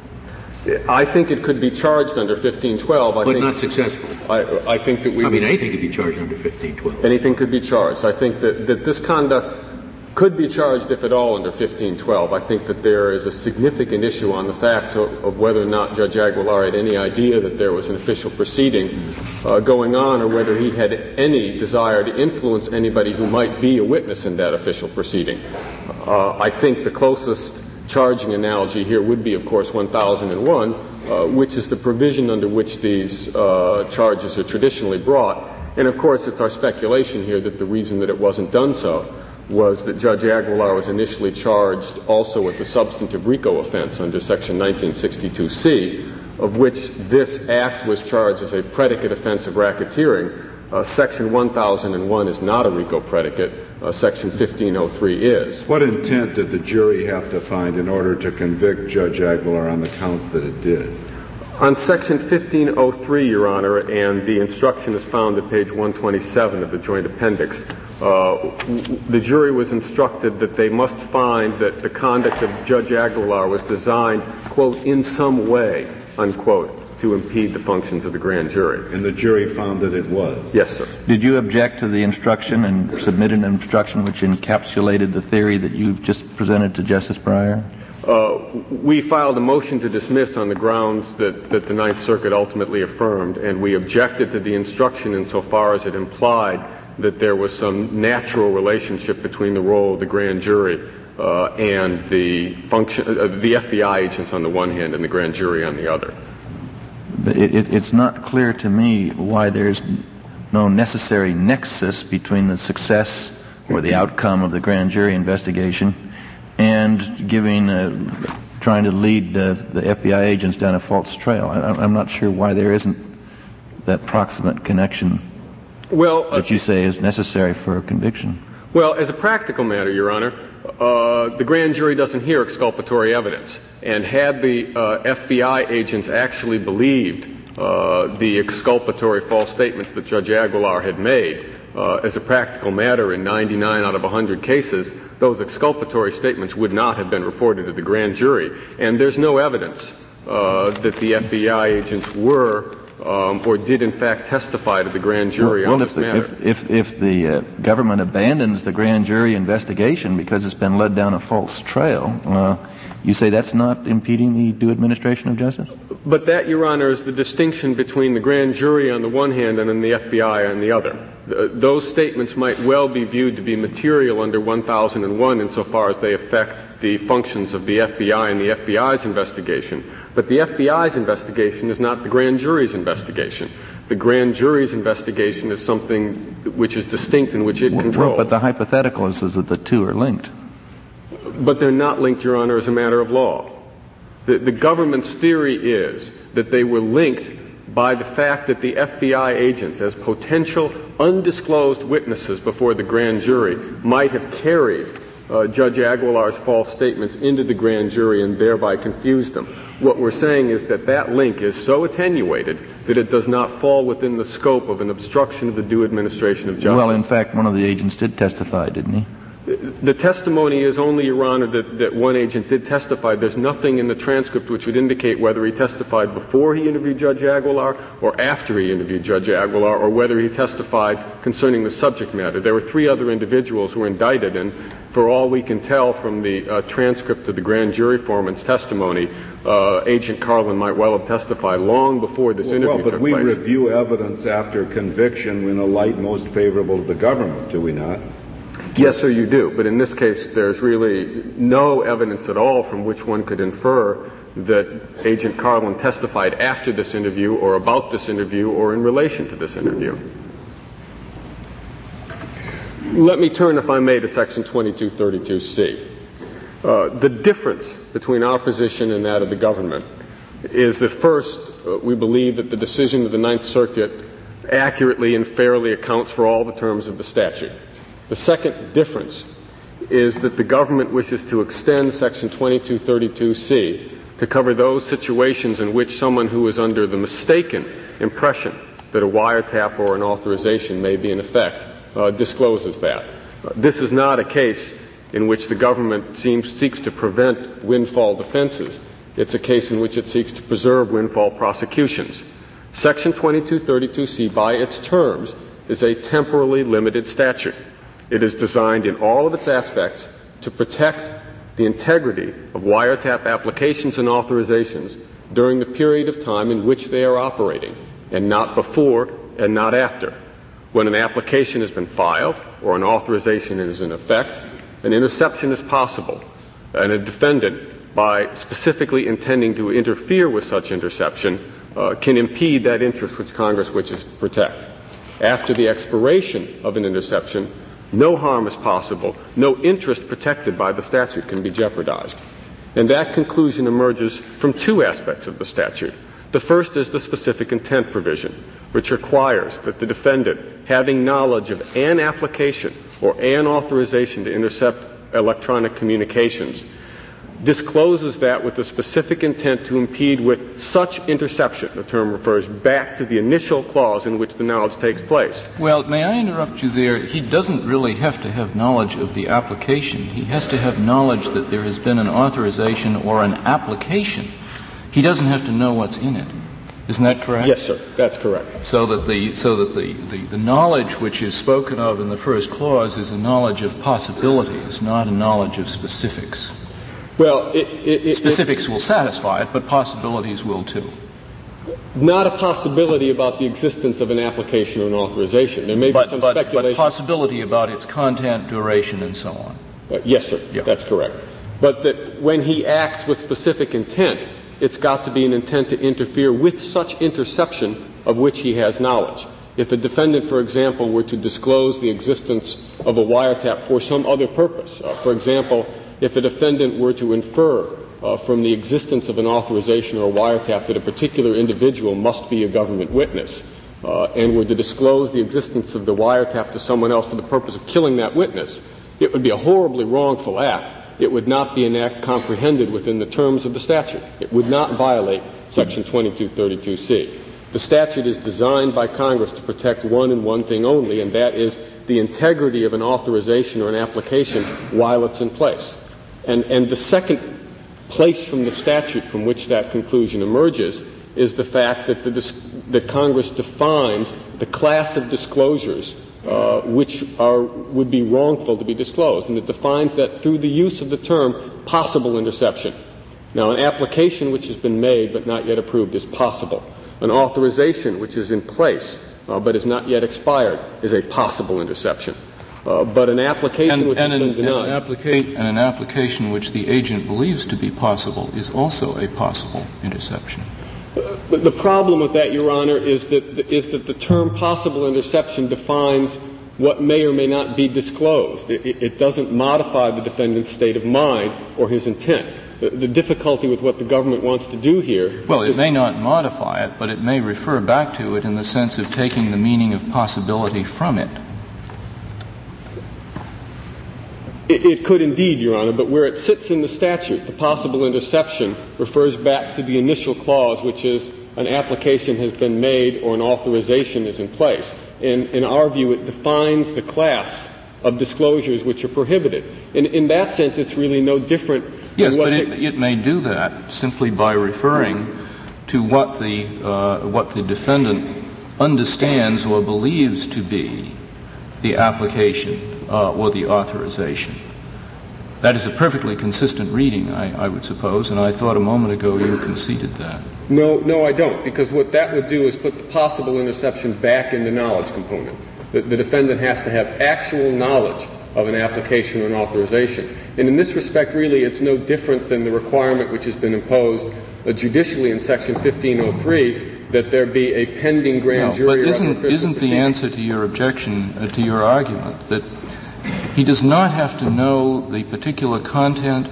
I think it could be charged under 1512. I but think, not successful. I, I think that we. I mean, anything could be charged under 1512. Anything could be charged. I think that, that this conduct could be charged, if at all, under 1512. I think that there is a significant issue on the fact of, of whether or not Judge Aguilar had any idea that there was an official proceeding uh, going on, or whether he had any desire to influence anybody who might be a witness in that official proceeding. Uh, I think the closest charging analogy here would be, of course, 1001, uh, which is the provision under which these uh, charges are traditionally brought. And of course, it's our speculation here that the reason that it wasn't done so was that Judge Aguilar was initially charged also with the substantive RICO offense under Section 1962C, of which this act was charged as a predicate offense of racketeering. Uh, Section 1001 is not a RICO predicate. Uh, Section 1503 is. What intent did the jury have to find in order to convict Judge Aguilar on the counts that it did? On Section 1503, Your Honor, and the instruction is found at page 127 of the Joint Appendix, uh, the jury was instructed that they must find that the conduct of Judge Aguilar was designed, quote, in some way, unquote, to impede the functions of the grand jury. And the jury found that it was? Yes, sir. Did you object to the instruction and submit an instruction which encapsulated the theory that you've just presented to Justice Breyer? Uh, we filed a motion to dismiss on the grounds that, that the Ninth Circuit ultimately affirmed, and we objected to the instruction insofar as it implied that there was some natural relationship between the role of the grand jury uh, and the function, uh, the FBI agents on the one hand and the grand jury on the other. But it, it, it's not clear to me why there's no necessary nexus between the success or the outcome of the grand jury investigation and giving, uh, trying to lead uh, the FBI agents down a false trail. I, am not sure why there isn't that proximate connection well, uh, that you say is necessary for a conviction. Well, as a practical matter, Your Honor, uh, the grand jury doesn't hear exculpatory evidence. And had the uh, FBI agents actually believed uh, the exculpatory false statements that Judge Aguilar had made, uh, as a practical matter, in 99 out of 100 cases, those exculpatory statements would not have been reported to the grand jury. And there's no evidence uh, that the FBI agents were um, or did in fact testify to the grand jury well, on well, this if, matter. If, if, if the uh, government abandons the grand jury investigation because it's been led down a false trail, uh, you say that's not impeding the due administration of justice? But that, Your Honor, is the distinction between the grand jury on the one hand and then the FBI on the other. those statements might well be viewed to be material under 1001 insofar as they affect the functions of the FBI and the FBI's investigation. But the FBI's investigation is not the grand jury's investigation. The grand jury's investigation is something which is distinct and which it controls. But the hypothetical is, is that the two are linked. But they're not linked, Your Honor, as a matter of law. The, the government's theory is that they were linked by the fact that the FBI agents, as potential undisclosed witnesses before the grand jury, might have carried uh, Judge Aguilar's false statements into the grand jury and thereby confused them. What we're saying is that that link is so attenuated that it does not fall within the scope of an obstruction of the due administration of justice. Well, in fact, one of the agents did testify, didn't he? The testimony is only, Your Honor, that, that one agent did testify. There's nothing in the transcript which would indicate whether he testified before he interviewed Judge Aguilar or after he interviewed Judge Aguilar or whether he testified concerning the subject matter. There were three other individuals who were indicted and for all we can tell from the uh, transcript of the grand jury foreman's testimony, uh, Agent Carlin might well have testified long before this well, interview well, but took we place. review evidence after conviction in a light most favorable to the government, do we not? Yes, sir, you do. But in this case, there's really no evidence at all from which one could infer that Agent Carlin testified after this interview or about this interview or in relation to this interview. Let me turn, if I may, to Section 2232C. Uh, the difference between our position and that of the government is that first, uh, we believe that the decision of the Ninth Circuit accurately and fairly accounts for all the terms of the statute. The second difference is that the government wishes to extend Section 2232C to cover those situations in which someone who is under the mistaken impression that a wiretap or an authorization may be in effect uh, discloses that. Uh, this is not a case in which the government seems, seeks to prevent windfall defenses. It's a case in which it seeks to preserve windfall prosecutions. Section 2232C, by its terms, is a temporally limited statute. It is designed in all of its aspects to protect the integrity of wiretap applications and authorizations during the period of time in which they are operating, and not before and not after. When an application has been filed or an authorization is in effect, an interception is possible, and a defendant, by specifically intending to interfere with such interception, uh, can impede that interest which Congress wishes to protect. After the expiration of an interception, no harm is possible. No interest protected by the statute can be jeopardized. And that conclusion emerges from two aspects of the statute. The first is the specific intent provision, which requires that the defendant, having knowledge of an application or an authorization to intercept electronic communications, discloses that with the specific intent to impede with such interception. The term refers back to the initial clause in which the knowledge takes place. Well, may I interrupt you there? He doesn't really have to have knowledge of the application. He has to have knowledge that there has been an authorization or an application. He doesn't have to know what's in it. Isn't that correct? Yes, sir. That's correct. So that the so that the, the, the knowledge which is spoken of in the first clause is a knowledge of possibilities, not a knowledge of specifics. Well, it, it, it, specifics will satisfy it, but possibilities will too. Not a possibility about the existence of an application or an authorization. There may but, be some but, speculation. But possibility about its content, duration, and so on. Uh, yes, sir. Yeah. That's correct. But that when he acts with specific intent, it's got to be an intent to interfere with such interception of which he has knowledge. If a defendant, for example, were to disclose the existence of a wiretap for some other purpose, uh, for example, if a defendant were to infer uh, from the existence of an authorization or a wiretap that a particular individual must be a government witness, uh, and were to disclose the existence of the wiretap to someone else for the purpose of killing that witness, it would be a horribly wrongful act. It would not be an act comprehended within the terms of the statute. It would not violate Section 2232C. The statute is designed by Congress to protect one and one thing only, and that is the integrity of an authorization or an application while it's in place. And, and the second place from the statute from which that conclusion emerges is the fact that the, Congress defines the class of disclosures uh, which are would be wrongful to be disclosed, and it defines that through the use of the term possible interception. Now, an application which has been made but not yet approved is possible. An authorization which is in place uh, but is not yet expired is a possible interception. Uh, but an application and, which and has an, been denied. An, applica- and an application which the agent believes to be possible is also a possible interception. But the problem with that, Your Honor, is that, is that the term possible interception defines what may or may not be disclosed. It, it doesn't modify the defendant's state of mind or his intent. The, the, difficulty with what the government wants to do here. Well, it may not modify it, but it may refer back to it in the sense of taking the meaning of possibility from it. It, it, could indeed, Your Honor, but where it sits in the statute, the possible interception refers back to the initial clause, which is an application has been made or an authorization is in place. And in our view, it defines the class of disclosures which are prohibited. In, in that sense, it's really no different. Yes, but it, it, may do that simply by referring to what the uh, what the defendant understands or believes to be the application uh, or the authorization. That is a perfectly consistent reading, I, I, would suppose, and I thought a moment ago you conceded that. No, no, I don't, because what that would do is put the possible interception back in the knowledge component. The, the defendant has to have actual knowledge of an application or an authorization. And in this respect, really, it's no different than the requirement which has been imposed uh, judicially in Section 1503 that there be a pending grand no, jury. But isn't, isn't the answer to your objection, uh, to your argument, that he does not have to know the particular content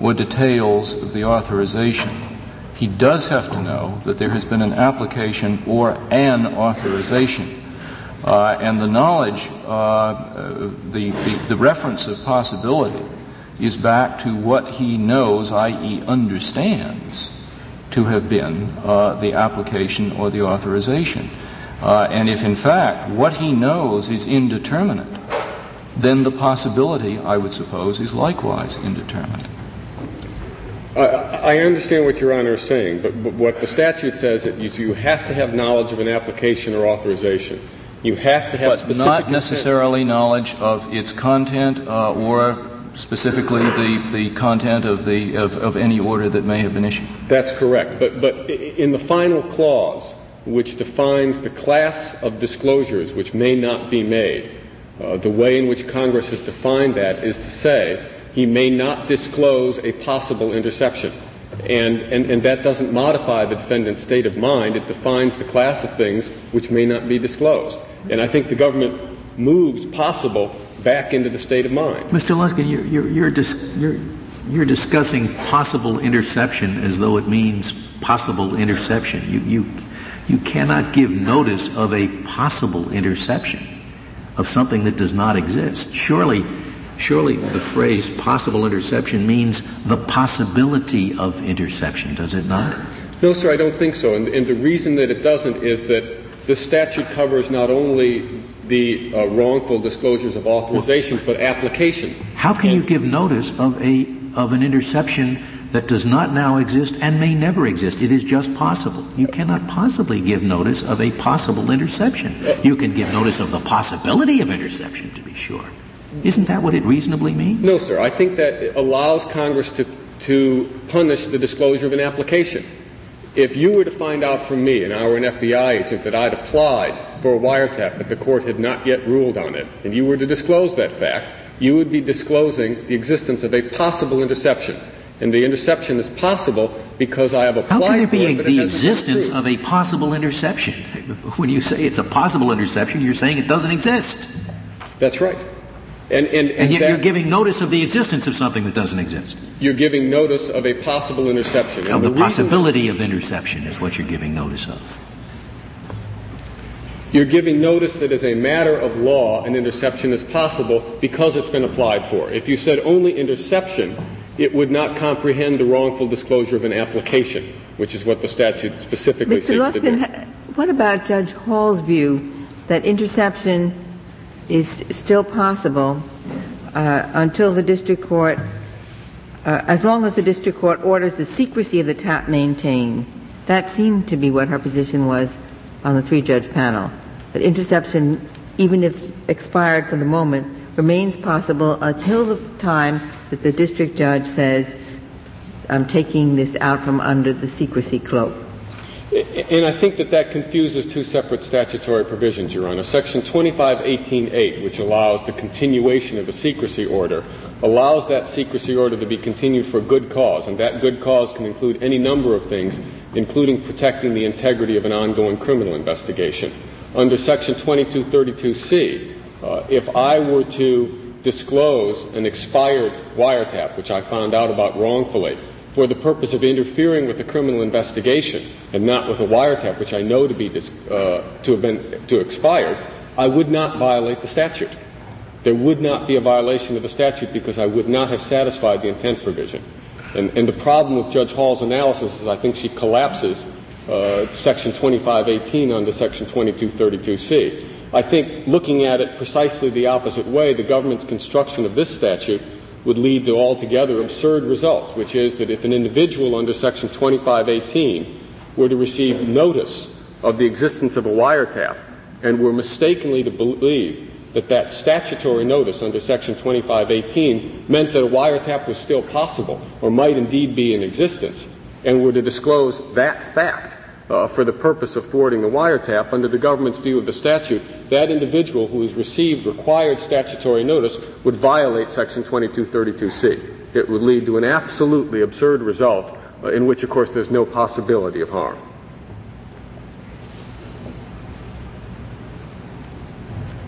or details of the authorization. He does have to know that there has been an application or an authorization. Uh, and the knowledge, uh, the, the, the reference of possibility is back to what he knows, i.e. understands, to have been uh, the application or the authorization. Uh, and if in fact what he knows is indeterminate, then the possibility, I would suppose, is likewise indeterminate. I understand what Your Honor is saying, but, but what the statute says is you have to have knowledge of an application or authorization. You have to have but specific not necessarily knowledge of its content uh, or specifically the, the content of the of, of any order that may have been issued. That's correct. But but in the final clause, which defines the class of disclosures which may not be made, uh, the way in which Congress has defined that is to say he may not disclose a possible interception. And, and, and that doesn't modify the defendant's state of mind. It defines the class of things which may not be disclosed. And I think the government moves possible back into the state of mind. Mr. Luskin, you're, you're, you're, dis- you're, you're discussing possible interception as though it means possible interception. You, you, you cannot give notice of a possible interception of something that does not exist. Surely, surely the phrase possible interception means the possibility of interception, does it not? No, sir, I don't think so. And, and the reason that it doesn't is that the statute covers not only the uh, wrongful disclosures of authorizations, but applications. How can and you give notice of a of an interception that does not now exist and may never exist. It is just possible. You cannot possibly give notice of a possible interception. You can give notice of the possibility of interception, to be sure. Isn't that what it reasonably means? No, sir. I think that it allows Congress to, to punish the disclosure of an application. If you were to find out from me, and I were an FBI agent, that I'd applied for a wiretap, but the court had not yet ruled on it, and you were to disclose that fact, you would be disclosing the existence of a possible interception and the interception is possible because I have applied How can there be it, the existence of a possible interception? When you say it's a possible interception, you're saying it doesn't exist. That's right. And, and, and, and yet that, you're giving notice of the existence of something that doesn't exist. You're giving notice of a possible interception. Of the, the possibility of interception is what you're giving notice of. You're giving notice that as a matter of law, an interception is possible because it's been applied for. If you said only interception, it would not comprehend the wrongful disclosure of an application, which is what the statute specifically Mr. seeks Luskin, to do. What about Judge Hall's view that interception is still possible uh, until the district court, uh, as long as the district court orders the secrecy of the tap maintained? That seemed to be what her position was on the three-judge panel that interception, even if expired for the moment, remains possible until the time that the district judge says, I'm taking this out from under the secrecy cloak. And I think that that confuses two separate statutory provisions, Your Honor. Section 2518.8, which allows the continuation of a secrecy order, allows that secrecy order to be continued for good cause, and that good cause can include any number of things, including protecting the integrity of an ongoing criminal investigation. Under Section 2232C, uh, if I were to disclose an expired wiretap, which I found out about wrongfully, for the purpose of interfering with the criminal investigation and not with a wiretap which I know to be uh, to have been to expired, I would not violate the statute. There would not be a violation of the statute because I would not have satisfied the intent provision. And, and the problem with Judge Hall's analysis is I think she collapses uh, Section 2518 under Section 2232C. I think looking at it precisely the opposite way, the government's construction of this statute would lead to altogether absurd results, which is that if an individual under Section 2518 were to receive notice of the existence of a wiretap and were mistakenly to believe that that statutory notice under Section 2518 meant that a wiretap was still possible or might indeed be in existence, and were to disclose that fact uh, for the purpose of thwarting the wiretap, under the government's view of the statute, that individual who has received required statutory notice would violate Section 2232C. It would lead to an absolutely absurd result uh, in which, of course, there's no possibility of harm.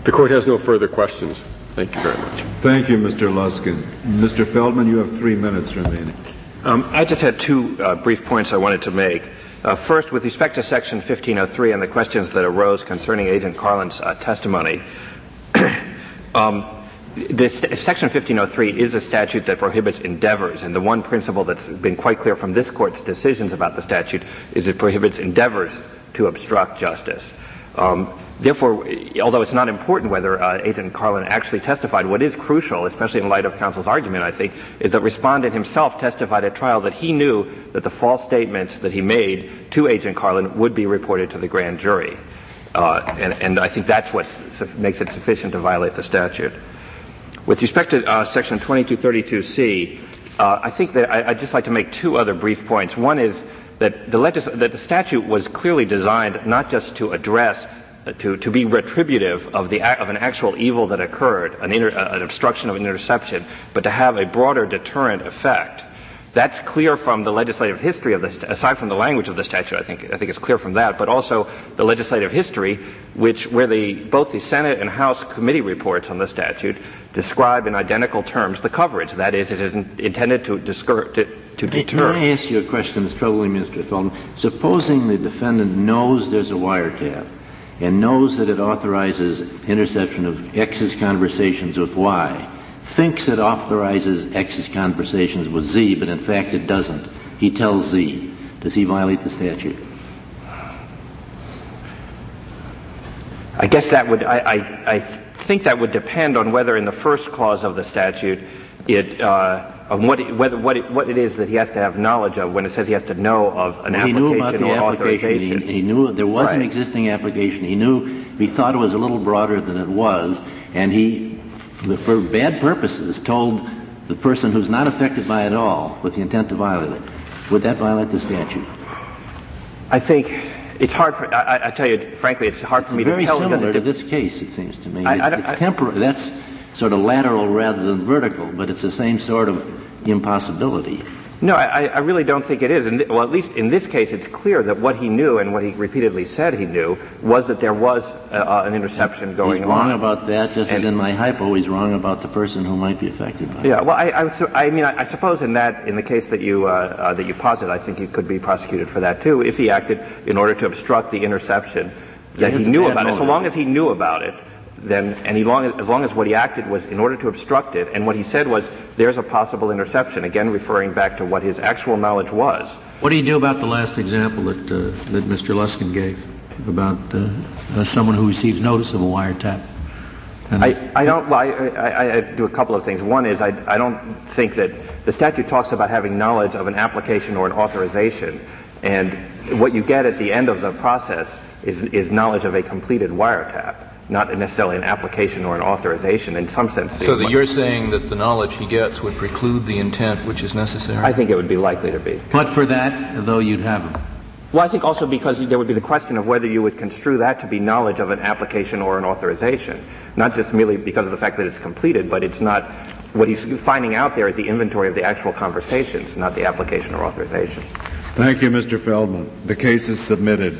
The court has no further questions. Thank you very much. Thank you, Mr. Luskin. Mr. Feldman, you have three minutes remaining. Um, I just had two uh, brief points I wanted to make. Uh, first, with respect to Section 1503 and the questions that arose concerning Agent Carlin's uh, testimony, um, this, Section 1503 is a statute that prohibits endeavors, and the one principle that's been quite clear from this court's decisions about the statute is it prohibits endeavors to obstruct justice. Um, Therefore, although it's not important whether uh, Agent Carlin actually testified, what is crucial, especially in light of counsel's argument, I think, is that respondent himself testified at trial that he knew that the false statements that he made to Agent Carlin would be reported to the grand jury. Uh, and, and, I think that's what makes it sufficient to violate the statute. With respect to uh, Section 2232C, uh, I think that I, would just like to make two other brief points. One is that the, legis- that the statute was clearly designed not just to address to, to be retributive of, the, of an actual evil that occurred, an, inter, uh, an obstruction of an interception, but to have a broader deterrent effect. That's clear from the legislative history of the, aside from the language of the statute, I think, I think it's clear from that, but also the legislative history, which, where the, both the Senate and House committee reports on the statute describe in identical terms the coverage. That is, it is intended to, discour- to, to deter. Can I ask you a question that's troubling Mr. Feldman? Supposing the defendant knows there's a wiretap, and knows that it authorizes interception of X's conversations with Y, thinks it authorizes X's conversations with Z, but in fact it doesn't. He tells Z. Does he violate the statute? I guess that would, I, I, I think that would depend on whether in the first clause of the statute it, uh, on what it, whether, what, it, what it is that he has to have knowledge of when it says he has to know of an well, application he knew about the or application. authorization. He, he knew there was right. an existing application. He knew he thought it was a little broader than it was, and he, for bad purposes, told the person who's not affected by it all with the intent to violate it. Would that violate the statute? I think it's hard for. I, I tell you, frankly, it's hard it's for me to tell. Very similar to this case, it seems to me. I, it's, it's temporary. That's sort of lateral rather than vertical, but it's the same sort of impossibility. No, I, I really don't think it is. And well, at least in this case, it's clear that what he knew and what he repeatedly said he knew was that there was uh, an interception going on. he's wrong on. about that, just and, as in my hypo, he's wrong about the person who might be affected by yeah, it. Yeah, well, I, I, I mean, I, suppose in that, in the case that you uh, uh, that you posit, I think he could be prosecuted for that too if he acted in order to obstruct the interception that he knew about it. So long as he knew about it, then, and he long, as long as what he acted was in order to obstruct it, and what he said was, there's a possible interception, again referring back to what his actual knowledge was. What do you do about the last example that, uh, that Mr. Luskin gave about uh, uh, someone who receives notice of a wiretap? I, I, don't. Well, I, I, I, do a couple of things. One is I, I don't think that the statute talks about having knowledge of an application or an authorization, and what you get at the end of the process is, is knowledge of a completed wiretap, not necessarily an application or an authorization. In some sense, So that you're saying that the knowledge he gets would preclude the intent which is necessary? I think it would be likely to be. But for that, though, you'd have Well, I think also because there would be the question of whether you would construe that to be knowledge of an application or an authorization, not just merely because of the fact that it's completed, but it's not what he's finding out there is the inventory of the actual conversations, not the application or authorization. Thank you, Mr. Feldman. The case is submitted.